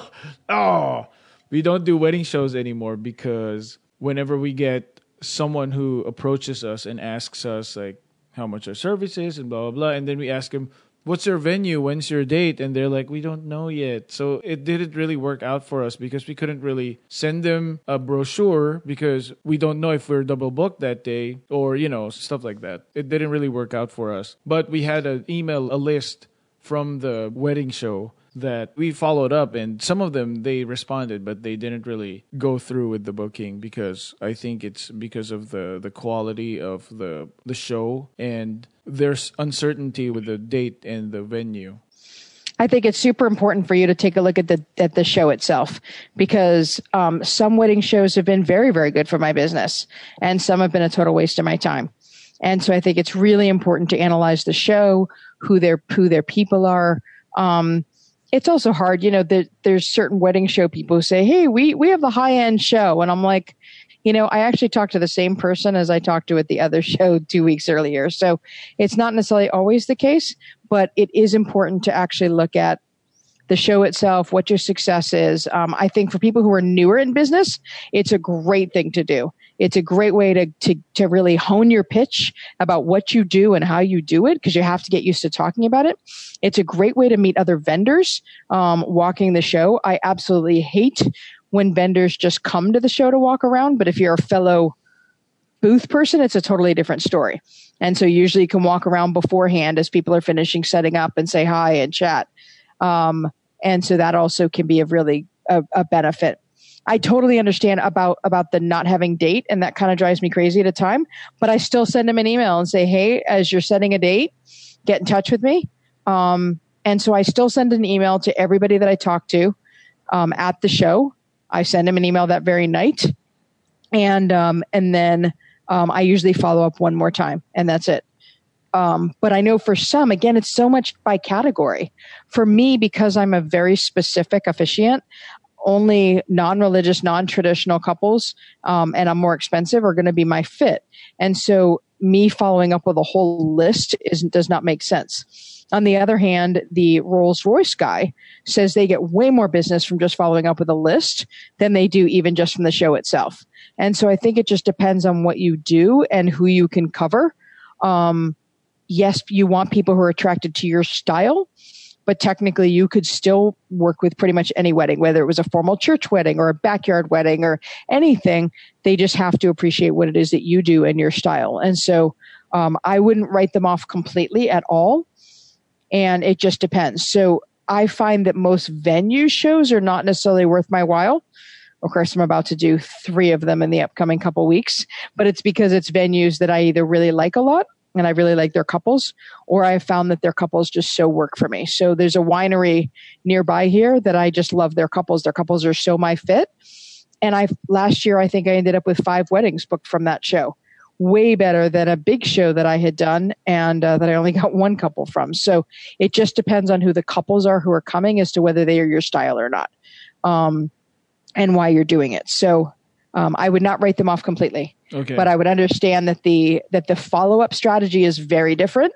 Speaker 2: oh, we don't do wedding shows anymore because whenever we get someone who approaches us and asks us like how much our service is and blah blah blah, and then we ask them, what's your venue? When's your date? And they're like, we don't know yet. So it didn't really work out for us because we couldn't really send them a brochure because we don't know if we're double booked that day or, you know, stuff like that. It didn't really work out for us. But we had an email, a list from the wedding show that we followed up and some of them they responded but they didn't really go through with the booking because I think it's because of the the quality of the the show and there's uncertainty with the date and the venue.
Speaker 1: I think it's super important for you to take a look at the at the show itself because um, some wedding shows have been very very good for my business and some have been a total waste of my time. And so I think it's really important to analyze the show, who their who their people are, um, it's also hard, you know, there's certain wedding show people who say, Hey, we, we have the high end show. And I'm like, you know, I actually talked to the same person as I talked to at the other show two weeks earlier. So it's not necessarily always the case, but it is important to actually look at the show itself, what your success is. Um, I think for people who are newer in business, it's a great thing to do. It's a great way to, to, to really hone your pitch about what you do and how you do it because you have to get used to talking about it. It's a great way to meet other vendors um, walking the show. I absolutely hate when vendors just come to the show to walk around, but if you're a fellow booth person, it's a totally different story. And so usually you can walk around beforehand as people are finishing setting up and say hi and chat. Um, and so that also can be a really a, a benefit. I totally understand about about the not having date, and that kind of drives me crazy at a time. But I still send them an email and say, "Hey, as you're setting a date, get in touch with me." Um, and so I still send an email to everybody that I talk to um, at the show. I send them an email that very night, and um, and then um, I usually follow up one more time, and that's it. Um, but I know for some, again, it's so much by category. For me, because I'm a very specific officiant, only non-religious, non-traditional couples, um, and I'm more expensive are going to be my fit. And so me following up with a whole list is does not make sense. On the other hand, the Rolls Royce guy says they get way more business from just following up with a list than they do even just from the show itself. And so I think it just depends on what you do and who you can cover. Um, yes, you want people who are attracted to your style, but technically you could still work with pretty much any wedding, whether it was a formal church wedding or a backyard wedding or anything. They just have to appreciate what it is that you do and your style. And so um, I wouldn't write them off completely at all. And it just depends. So I find that most venue shows are not necessarily worth my while. Of course, I'm about to do three of them in the upcoming couple weeks, but it's because it's venues that I either really like a lot and I really like their couples, or I found that their couples just so work for me. So there's a winery nearby here that I just love their couples. Their couples are so my fit. And I last year I think I ended up with five weddings booked from that show. Way better than a big show that I had done and uh, that I only got one couple from. So it just depends on who the couples are who are coming as to whether they are your style or not, um, and why you're doing it. So um, I would not write them off completely.
Speaker 2: Okay.
Speaker 1: But I would understand that the that the follow up strategy is very different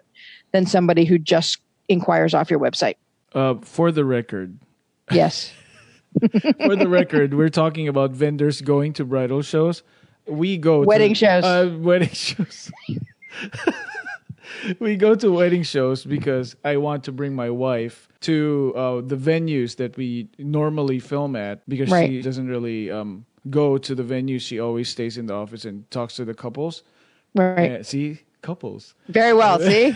Speaker 1: than somebody who just inquires off your website.
Speaker 2: Uh, for the record,
Speaker 1: Yes.
Speaker 2: for the record, we're talking about vendors going to bridal shows. We go
Speaker 1: Wedding
Speaker 2: to,
Speaker 1: shows.
Speaker 2: Uh, wedding shows. we go to wedding shows because I want to bring my wife to uh, the venues that we normally film at because
Speaker 1: Right.
Speaker 2: she doesn't really um, go to the venues. She always stays in the office and talks to the couples.
Speaker 1: right.
Speaker 2: See, couples.
Speaker 1: Very well. See.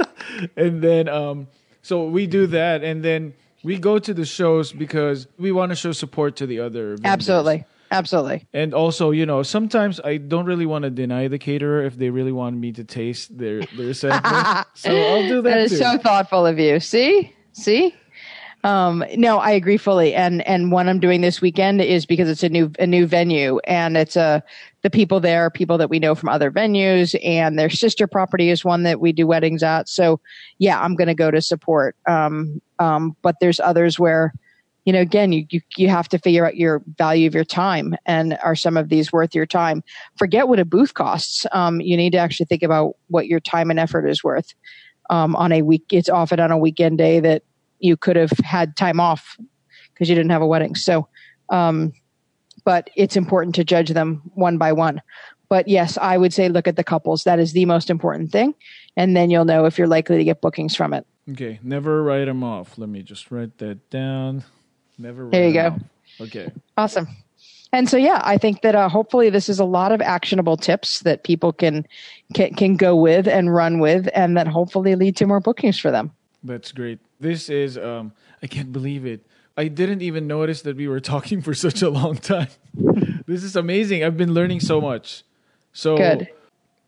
Speaker 2: and then um so we do that and then we go to the shows because we want to show support to the other vendors.
Speaker 1: Absolutely. Absolutely.
Speaker 2: and also you know sometimes i don't really want to deny the caterer if they really want me to taste their their sample so i'll do that,
Speaker 1: That is
Speaker 2: too.
Speaker 1: so thoughtful of you. See? See? Um, no, I agree fully. And and what I'm doing this weekend is because it's a new a new venue and it's a the people there are people that we know from other venues and their sister property is one that we do weddings at. So yeah, I'm gonna go to support. Um, um, but there's others where you know, again, you, you you have to figure out your value of your time, and are some of these worth your time? Forget what a booth costs. Um, you need to actually think about what your time and effort is worth. Um, on a week, it's often on a weekend day that you could have had time off because you didn't have a wedding. So, um, but it's important to judge them one by one. But yes, I would say look at the couples. That is the most important thing, and then you'll know if you're likely to get bookings from it.
Speaker 2: okay never write them off let me just write that down never
Speaker 1: There you go.
Speaker 2: okay
Speaker 1: Awesome. And so, yeah, I think that uh, hopefully this is a lot of actionable tips that people can, can can go with and run with, and that hopefully lead to more bookings for them.
Speaker 2: That's great. This is um I can't believe it. I didn't even notice that we were talking for such a long time. this is amazing. I've been learning so much. So
Speaker 1: Good.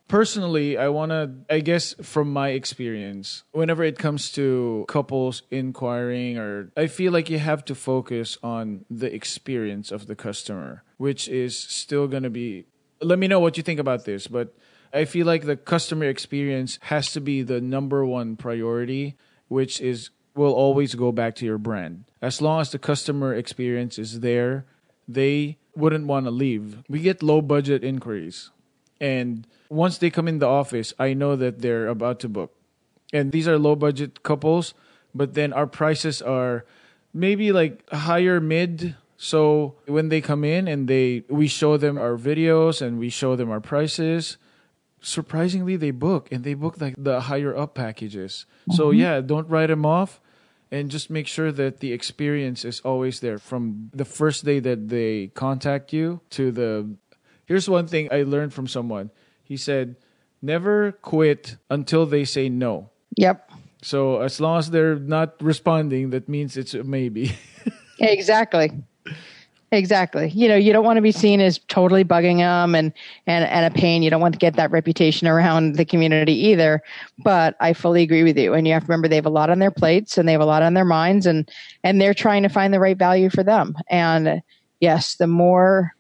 Speaker 2: Personally, I want to I guess from my experience, whenever it comes to couples inquiring or I feel like you have to focus on the experience of the customer, which is still going to be Let me know what you think about this, but I feel like the customer experience has to be the number one priority, which is will always go back to your brand. As long as the customer experience is there, they wouldn't want to leave. We get low budget inquiries. And once they come in the office, I know that they're about to book. And these are low budget couples, but then our prices are maybe like higher mid. So when they come in and they we show them our videos and we show them our prices, surprisingly they book and they book like the higher up packages. Mm-hmm. So yeah, don't write them off and just make sure that the experience is always there from the first day that they contact you to the here's one thing i learned from someone he said never quit until they say no
Speaker 1: yep
Speaker 2: so as long as they're not responding that means it's a maybe
Speaker 1: exactly Exactly. You know, you don't want to be seen as totally bugging them and, and, and a pain. You don't want to get that reputation around the community either. But I fully agree with you. And you have to remember they have a lot on their plates and they have a lot on their minds and, and they're trying to find the right value for them. And yes, the more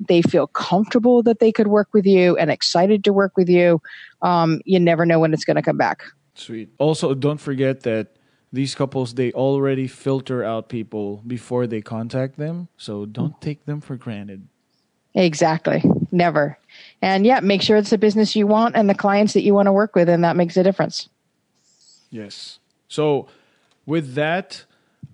Speaker 1: they feel comfortable that they could work with you and excited to work with you, um, you never know when it's going to come back.
Speaker 2: Sweet. Also, don't forget that these couples they already filter out people before they contact them so don't take them for granted.
Speaker 1: Exactly. Never. And yeah make sure it's the business you want and the clients that you want to work with and that makes a difference.
Speaker 2: Yes. So with that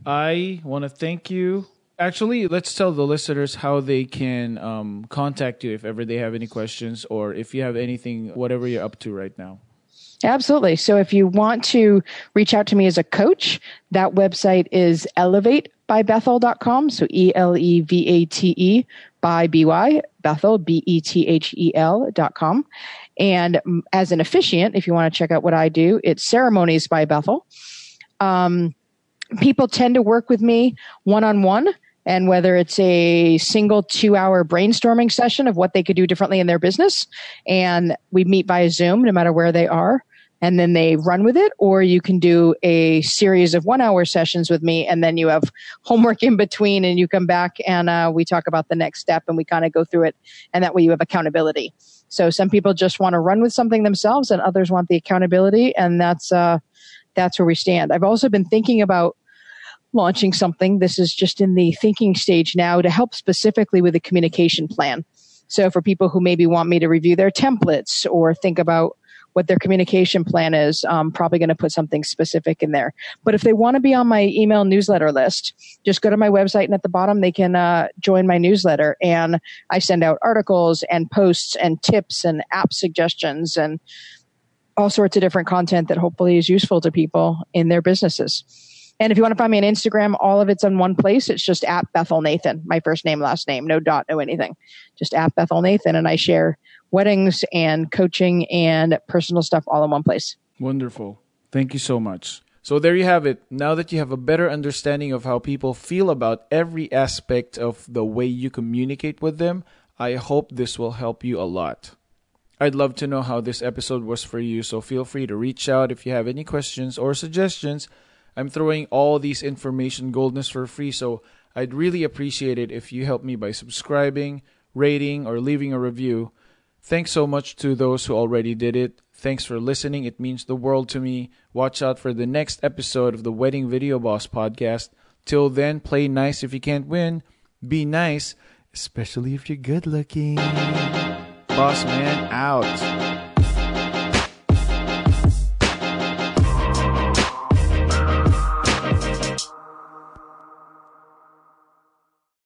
Speaker 2: i want to thank you actually let's tell the listeners how they can um, contact you if ever they have any questions or if you have anything whatever you're up to right now
Speaker 1: Absolutely. So if you want to reach out to me as a coach, that website is elevatebybethel.com. So E L E V A T E by B Y, Bethel, B T H E L.com. And as an officiant, if you want to check out what I do, it's ceremonies by Bethel. Um, people tend to work with me one on one. And whether it's a single two hour brainstorming session of what they could do differently in their business, and we meet via Zoom no matter where they are, and then they run with it, or you can do a series of one hour sessions with me and then you have homework in between and you come back and uh, we talk about the next step and we kind of go through it. And that way you have accountability. So some people just want to run with something themselves and others want the accountability. And that's, uh, that's where we stand. I've also been thinking about launching something. This is just in the thinking stage now to help specifically with a communication plan. So for people who maybe want me to review their templates or think about what their communication plan is. I'm probably going to put something specific in there. But if they want to be on my email newsletter list, just go to my website and at the bottom they can uh, join my newsletter. And I send out articles and posts and tips and app suggestions and all sorts of different content that hopefully is useful to people in their businesses. And if you want to find me on Instagram, all of it's in one place. It's just at Bethel Nathan, my first name, last name, no dot, no anything. Just at Bethel Nathan. And I share weddings and coaching and personal stuff all in one place.
Speaker 2: Wonderful. Thank you so much. So there you have it. Now that you have a better understanding of how people feel about every aspect of the way you communicate with them, I hope this will help you a lot. I'd love to know how this episode was for you, so feel free to reach out if you have any questions or suggestions. I'm throwing all these information goldness for free, so I'd really appreciate it if you help me by subscribing, rating, or leaving a review. Thanks so much to those who already did it. Thanks for listening. It means the world to me. Watch out for the next episode of the Wedding Video Boss podcast. Till then, play nice if you can't win. Be nice, especially if you're good looking. Boss man out.